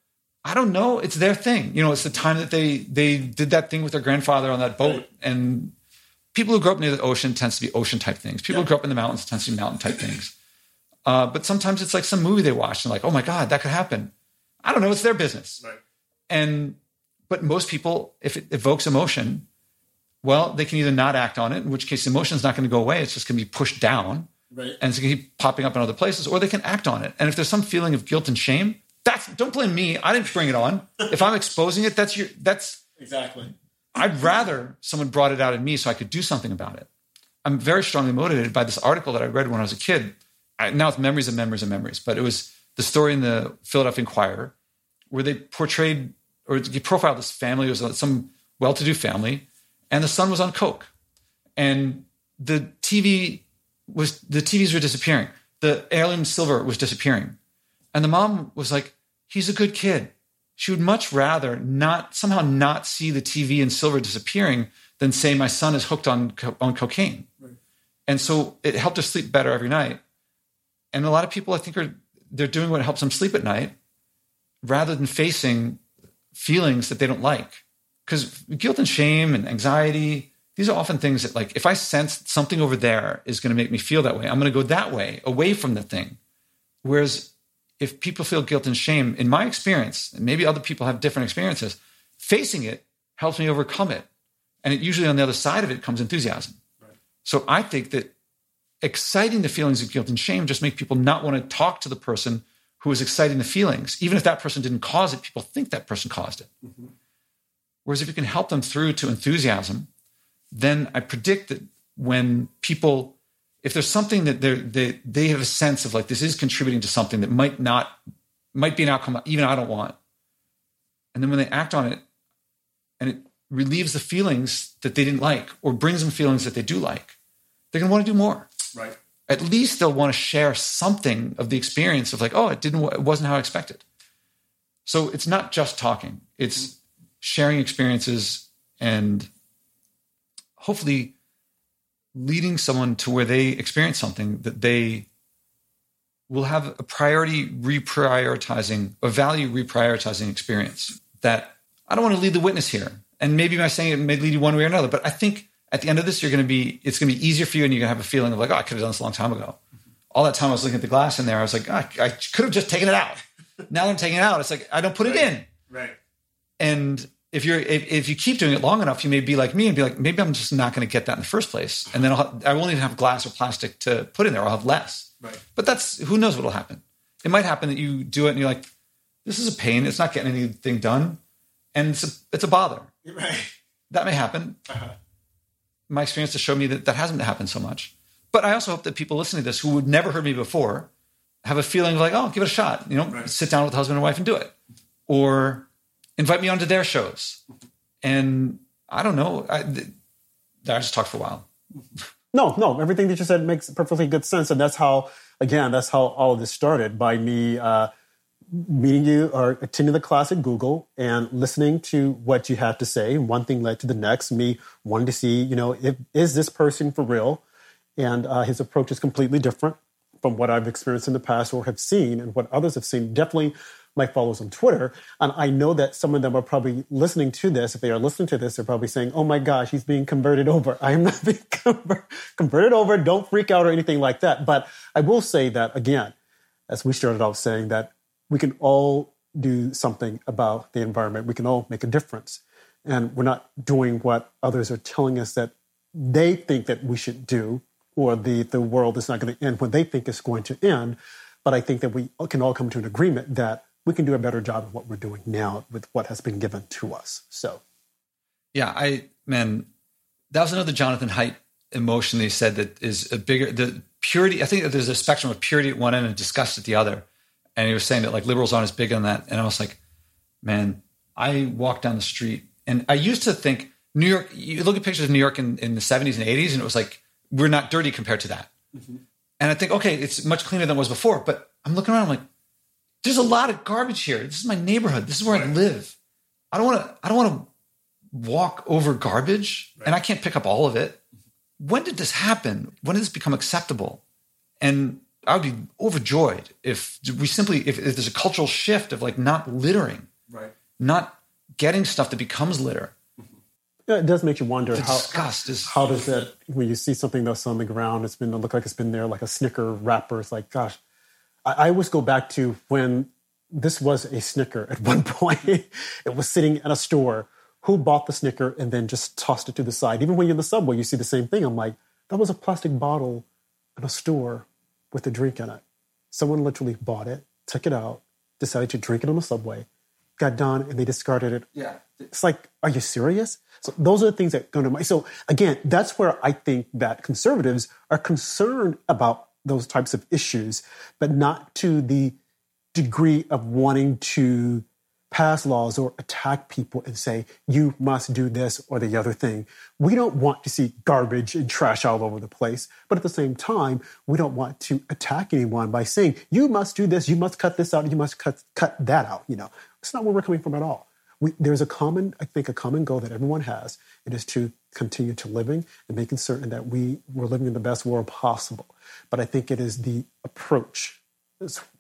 I don't know, it's their thing. You know, it's the time that they they did that thing with their grandfather on that boat. And people who grow up near the ocean tends to be ocean type things. People Yeah. who grow up in the mountains tends to be mountain type things. Uh, but sometimes it's like some movie they watched and like, oh my God, that could happen. I don't know, it's their business. Right. And but most people, if it evokes emotion, well, they can either not act on it, in which case the emotion is not going to go away. It's just going to be pushed down Right. and it's going to keep popping up in other places, or they can act on it. And if there's some feeling of guilt and shame, that's don't blame me. I didn't bring it on. [LAUGHS] If I'm exposing it, that's your that's Exactly. I'd rather someone brought it out in me so I could do something about it. I'm very strongly motivated by this article that I read when I was a kid. I, now it's memories and memories and memories, but it was the story in the Philadelphia Inquirer where they portrayed or he profiled this family. It was uh, some well-to-do family, and the son was on coke, and the TV was the TVs were disappearing. The heirloom silver was disappearing, and the mom was like, "He's a good kid." She would much rather not somehow not see the TV and silver disappearing than say my son is hooked on co- on cocaine. Right. And so it helped her sleep better every night. And a lot of people, I think, are they're doing what helps them sleep at night, rather than facing feelings that they don't like. Because guilt and shame and anxiety, these are often things that, like, if I sense something over there is going to make me feel that way, I'm going to go that way, away from the thing. Whereas if people feel guilt and shame, in my experience, and maybe other people have different experiences, facing it helps me overcome it. And it usually on the other side of it comes enthusiasm. Right. So I think that exciting the feelings of guilt and shame just make people not want to talk to the person who is exciting the feelings. Even if that person didn't cause it, people think that person caused it. Mm-hmm. Whereas if you can help them through to enthusiasm, then I predict that when people, if there's something that they're, they they have a sense of like this is contributing to something that might not might be an outcome even I don't want, and then when they act on it, and it relieves the feelings that they didn't like or brings them feelings that they do like, they're gonna want to do more Right. at least they'll want to share something of the experience of like, oh, it didn't, it wasn't how I expected. So it's not just talking; it's mm-hmm. Sharing experiences and hopefully leading someone to where they experience something that they will have a priority reprioritizing, a value reprioritizing experience. That I don't want to lead the witness here, and maybe by saying it may lead you one way or another, but I think at the end of this, you're going to be, it's going to be easier for you, and you're going to have a feeling of like, oh, I could have done this a long time ago. All that time I was looking at the glass in there, I was like, "Ah, I could have just taken it out. now that I'm taking it out, it's like I don't put it in. Right. And if you're if, if you keep doing it long enough, you may be like me and be like, maybe I'm just not going to get that in the first place, and then I'll have, I won't even have glass or plastic to put in there. I'll have less. Right. But that's who knows what'll happen. It might happen that you do it and you're like, this is a pain. It's not getting anything done, and it's a, it's a bother. Right. That may happen. Uh-huh. My experience has shown me that that hasn't happened so much. But I also hope that people listening to this who would never heard me before have a feeling of like, oh, give it a shot. You know, Right. sit down with the husband and wife and do it, or invite me onto their shows. And I don't know. I, I just talked for a while. No, no, everything that you said makes perfectly good sense, and that's how, again, that's how all of this started by me uh, meeting you or attending the class at Google and listening to what you had to say. One thing led to the next. Me wanting to see, you know, if, is this person for real? And uh, his approach is completely different from what I've experienced in the past or have seen, and what others have seen. Definitely my followers on Twitter. And I know that some of them are probably listening to this. If they are listening to this, they're probably saying, oh my gosh, he's being converted over. [LAUGHS] I am not being conver- converted over. Don't freak out or anything like that. But I will say that, again, as we started off saying, that we can all do something about the environment. We can all make a difference. And we're not doing what others are telling us that they think that we should do, or the, the world is not going to end when they think it's going to end. But I think that we can all come to an agreement that we can do a better job of what we're doing now with what has been given to us. So, Yeah, I man, that was another Jonathan Haidt emotion that he said that is a bigger the purity. I think that there's a spectrum of purity at one end and disgust at the other. And he was saying that like liberals aren't as big on that. And I was like, man, I walk down the street and I used to think New York, you look at pictures of New York in, in the 70s and 80s, and it was like, we're not dirty compared to that. Mm-hmm. And I think, okay, it's much cleaner than it was before. But I'm looking around, I'm like, there's a lot of garbage here. This is my neighborhood. This is where right. I live. I don't want to, I don't want to walk over garbage right. and I can't pick up all of it. When did this happen? When did this become acceptable? And I would be overjoyed if we simply, if, if there's a cultural shift of like not littering, right. not getting stuff that becomes litter yeah, it does make you wonder the how disgust is, how does that when you see something that's on the ground, it's been it look like it's been there like a Snicker wrapper. It's like, gosh, I, I always go back to when this was a Snicker at [LAUGHS] one point. it was sitting at a store. Who bought the Snicker and then just tossed it to the side? Even when you're in the subway, you see the same thing. I'm like, that was a plastic bottle in a store with a drink in it. Someone literally bought it, took it out, decided to drink it on the subway, got done, and they discarded it. Yeah. It's like, are you serious? So those are the things that go to my. So again, that's where I think that conservatives are concerned about those types of issues, but not to the degree of wanting to pass laws or attack people and say, you must do this or the other thing. We don't want to see garbage and trash all over the place. But at the same time, we don't want to attack anyone by saying, you must do this, you must cut this out, you must cut, cut that out. You know, it's not where we're coming from at all we, there's a common, I think, a common goal that everyone has. It is to continue to living and making certain that we we're living in the best world possible. But I think it is the approach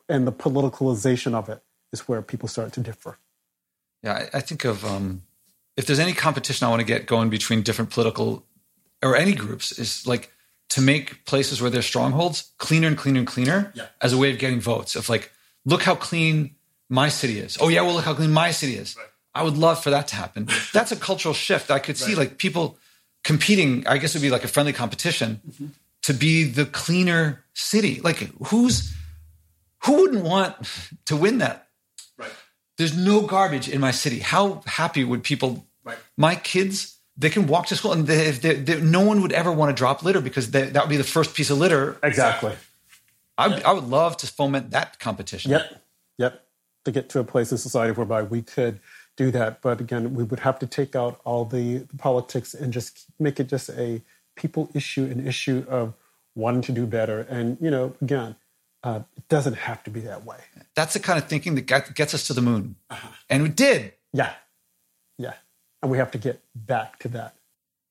and the politicalization of it is where people start to differ. Yeah, I, I think of um, if there's any competition I want to get going between different political or any groups is like to make places where there's strongholds cleaner and cleaner and cleaner yeah. as a way of getting votes. Of like, look how clean my city is. Oh yeah, well look how clean my city is. Right. I would love for that to happen. That's a cultural shift. I could see right. like people competing. I guess it would be like a friendly competition mm-hmm. to be the cleaner city. Like who's who wouldn't want to win that? Right. There's no garbage in my city. How happy would people? Right. My kids, they can walk to school, and they, they, they, no one would ever want to drop litter because that would be the first piece of litter. Exactly. I, yep. I would love to foment that competition. Yep. Yep. To get to a place in society whereby we could do that. But again, we would have to take out all the, the politics and just make it just a people issue, an issue of wanting to do better. And, you know, again, uh, it doesn't have to be that way. That's the kind of thinking that gets us to the moon. Uh-huh. And we did. Yeah. Yeah. And we have to get back to that.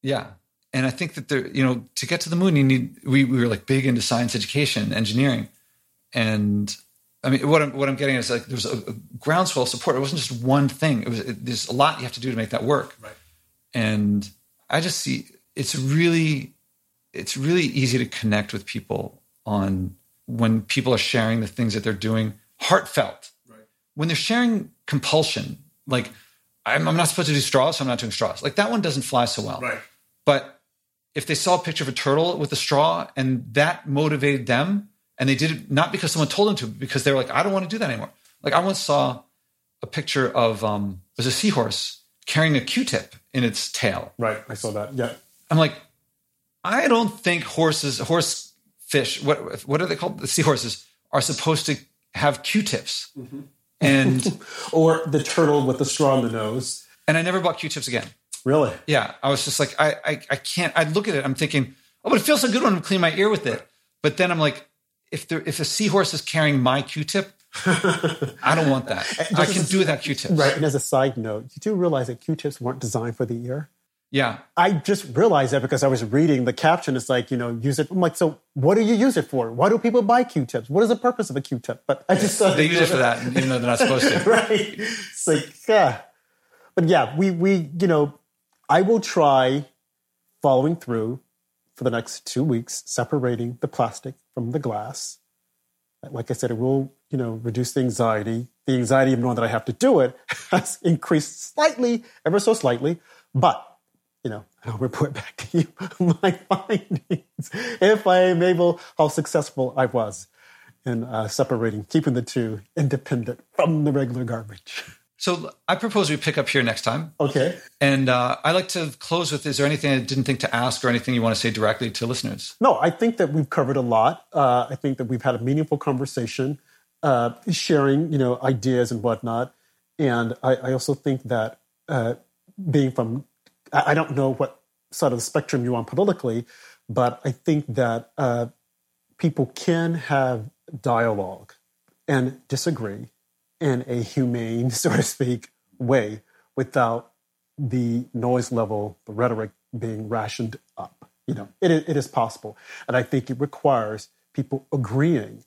Yeah. And I think that there, you know, to get to the moon, you need, we, we were like big into science education, engineering. And I mean, what I'm what I'm getting is like there was a, a groundswell of support. It wasn't just one thing. It was it, there's a lot you have to do to make that work. Right. And I just see it's really it's really easy to connect with people on when people are sharing the things that they're doing heartfelt. Right. When they're sharing compulsion, like I'm, I'm not supposed to do straws, so I'm not doing straws. Like that one doesn't fly so well. Right. But if they saw a picture of a turtle with a straw and that motivated them and they did it not because someone told them to, because they were like, I don't want to do that anymore. Like I once saw a picture of um, there's a seahorse carrying a Q-tip in its tail. Right, I saw that. Yeah, I'm like, I don't think horses, horse fish, what what are they called? The seahorses are supposed to have Q-tips, mm-hmm. and [LAUGHS] or the turtle with the straw in the nose. And I never bought Q-tips again. Really? Yeah, I was just like, I I, I can't. I look at it, I'm thinking, oh, but it feels so good when I clean my ear with it. But then I'm like, if there if a seahorse is carrying my Q-tip, I don't want that. [LAUGHS] I can do without Q-tips. Right. And as a side note, you do realize that Q-tips weren't designed for the ear. Yeah. I just realized that because I was reading the caption. It's like, you know, use it. I'm like, so what do you use it for? Why do people buy Q-tips? What is the purpose of a Q-tip? But I just thought they use it for that, even though they're not supposed to. [LAUGHS] right. It's like, yeah. But yeah, we we you know, I will try following through for the next two weeks, separating the plastic from the glass. Like I said, it will, you know, reduce the anxiety. The anxiety of knowing that I have to do it [LAUGHS] has increased slightly, ever so slightly, but you know, [LAUGHS] I'll report back to you [LAUGHS] my findings if I am able, how successful I was in uh, separating, keeping the two independent from the regular garbage. So I propose we pick up here next time. Okay. And uh, I like to close with: Is there anything I didn't think to ask, or anything you want to say directly to listeners? No, I think that we've covered a lot. Uh, I think that we've had a meaningful conversation, uh, sharing you know ideas and whatnot. And I, I also think that uh, being from, I don't know what side of the spectrum you're on politically, but I think that uh, people can have dialogue and disagree in a humane, [LAUGHS] so to speak, way without the noise level, the rhetoric being rationed up. You know, it, it is possible. And I think it requires people agreeing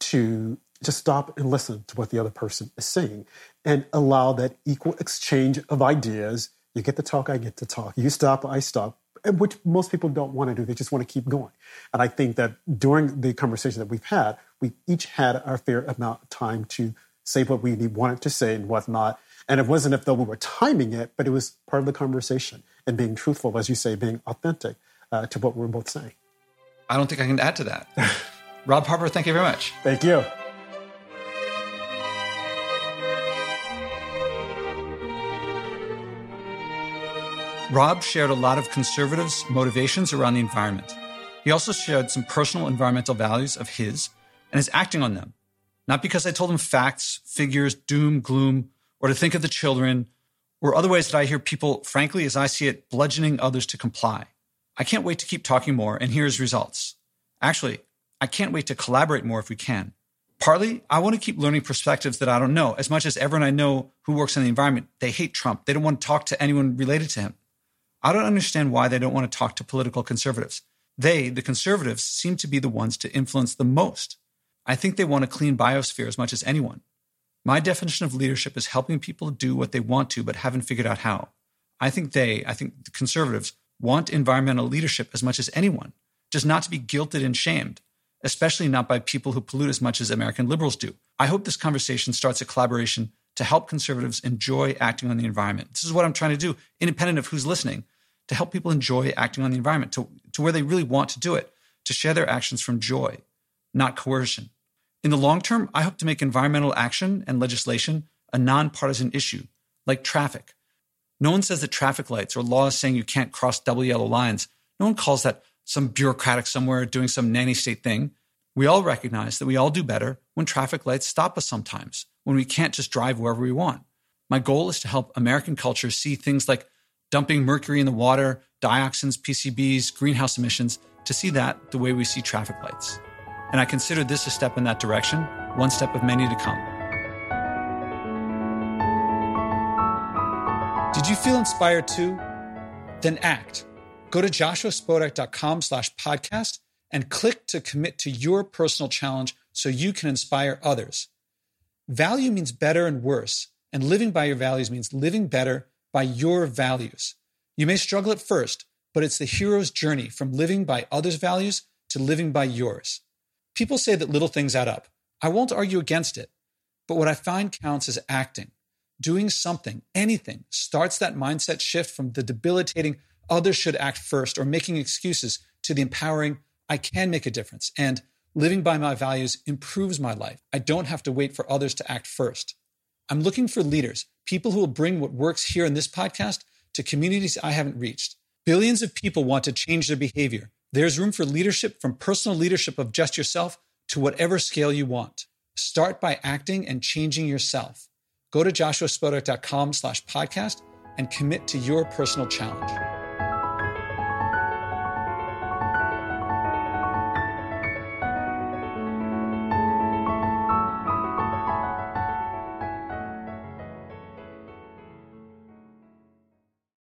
to just stop and listen to what the other person is saying and allow that equal exchange of ideas. You get to talk, I get to talk. You stop, I stop, which most people don't want to do. They just want to keep going. And I think that during the conversation that we've had, we each had our fair amount of time to say what we wanted to say and whatnot. And it wasn't as though we were timing it, but it was part of the conversation and being truthful, as you say, being authentic uh, to what we we're both saying. I don't think I can add to that. [LAUGHS] Rob Harper, thank you very much. Thank you. Rob shared a lot of conservatives' motivations around the environment. He also shared some personal environmental values of his and is acting on them. Not because I told him facts, figures, doom, gloom, or to think of the children, or other ways that I hear people, frankly, as I see it, bludgeoning others to comply. I can't wait to keep talking more and hear his results. Actually, I can't wait to collaborate more if we can. Partly, I want to keep learning perspectives that I don't know. As much as everyone I know who works in the environment, they hate Trump. They don't want to talk to anyone related to him. I don't understand why they don't want to talk to political conservatives. They, the conservatives, seem to be the ones to influence the most. I think they want a clean biosphere as much as anyone. My definition of leadership is helping people do what they want to, but haven't figured out how. I think they, I think the conservatives, want environmental leadership as much as anyone, just not to be guilted and shamed, especially not by people who pollute as much as American liberals do. I hope this conversation starts a collaboration to help conservatives enjoy acting on the environment. This is what I'm trying to do, independent of who's listening, to help people enjoy acting on the environment to, to where they really want to do it, to share their actions from joy, not coercion. In the long term, I hope to make environmental action and legislation a nonpartisan issue, like traffic. No one says that traffic lights or laws saying you can't cross double yellow lines, no one calls that some bureaucratic somewhere doing some nanny state thing. We all recognize that we all do better when traffic lights stop us sometimes, when we can't just drive wherever we want. My goal is to help American culture see things like dumping mercury in the water, dioxins, PCBs, greenhouse emissions, to see that the way we see traffic lights. And I consider this a step in that direction, one step of many to come. Did you feel inspired too? Then act. Go to joshuaspodek.com slash podcast and click to commit to your personal challenge so you can inspire others. Value means better and worse, and living by your values means living better by your values. You may struggle at first, but it's the hero's journey from living by others' values to living by yours. People say that little things add up. I won't argue against it, but what I find counts is acting. Doing something, anything, starts that mindset shift from the debilitating others should act first or making excuses to the empowering I can make a difference. And living by my values improves my life. I don't have to wait for others to act first. I'm looking for leaders, people who will bring what works here in this podcast to communities I haven't reached. Billions of people want to change their behavior. There's room for leadership from personal leadership of just yourself to whatever scale you want. Start by acting and changing yourself. Go to joshuaspodek.com slash podcast and commit to your personal challenge.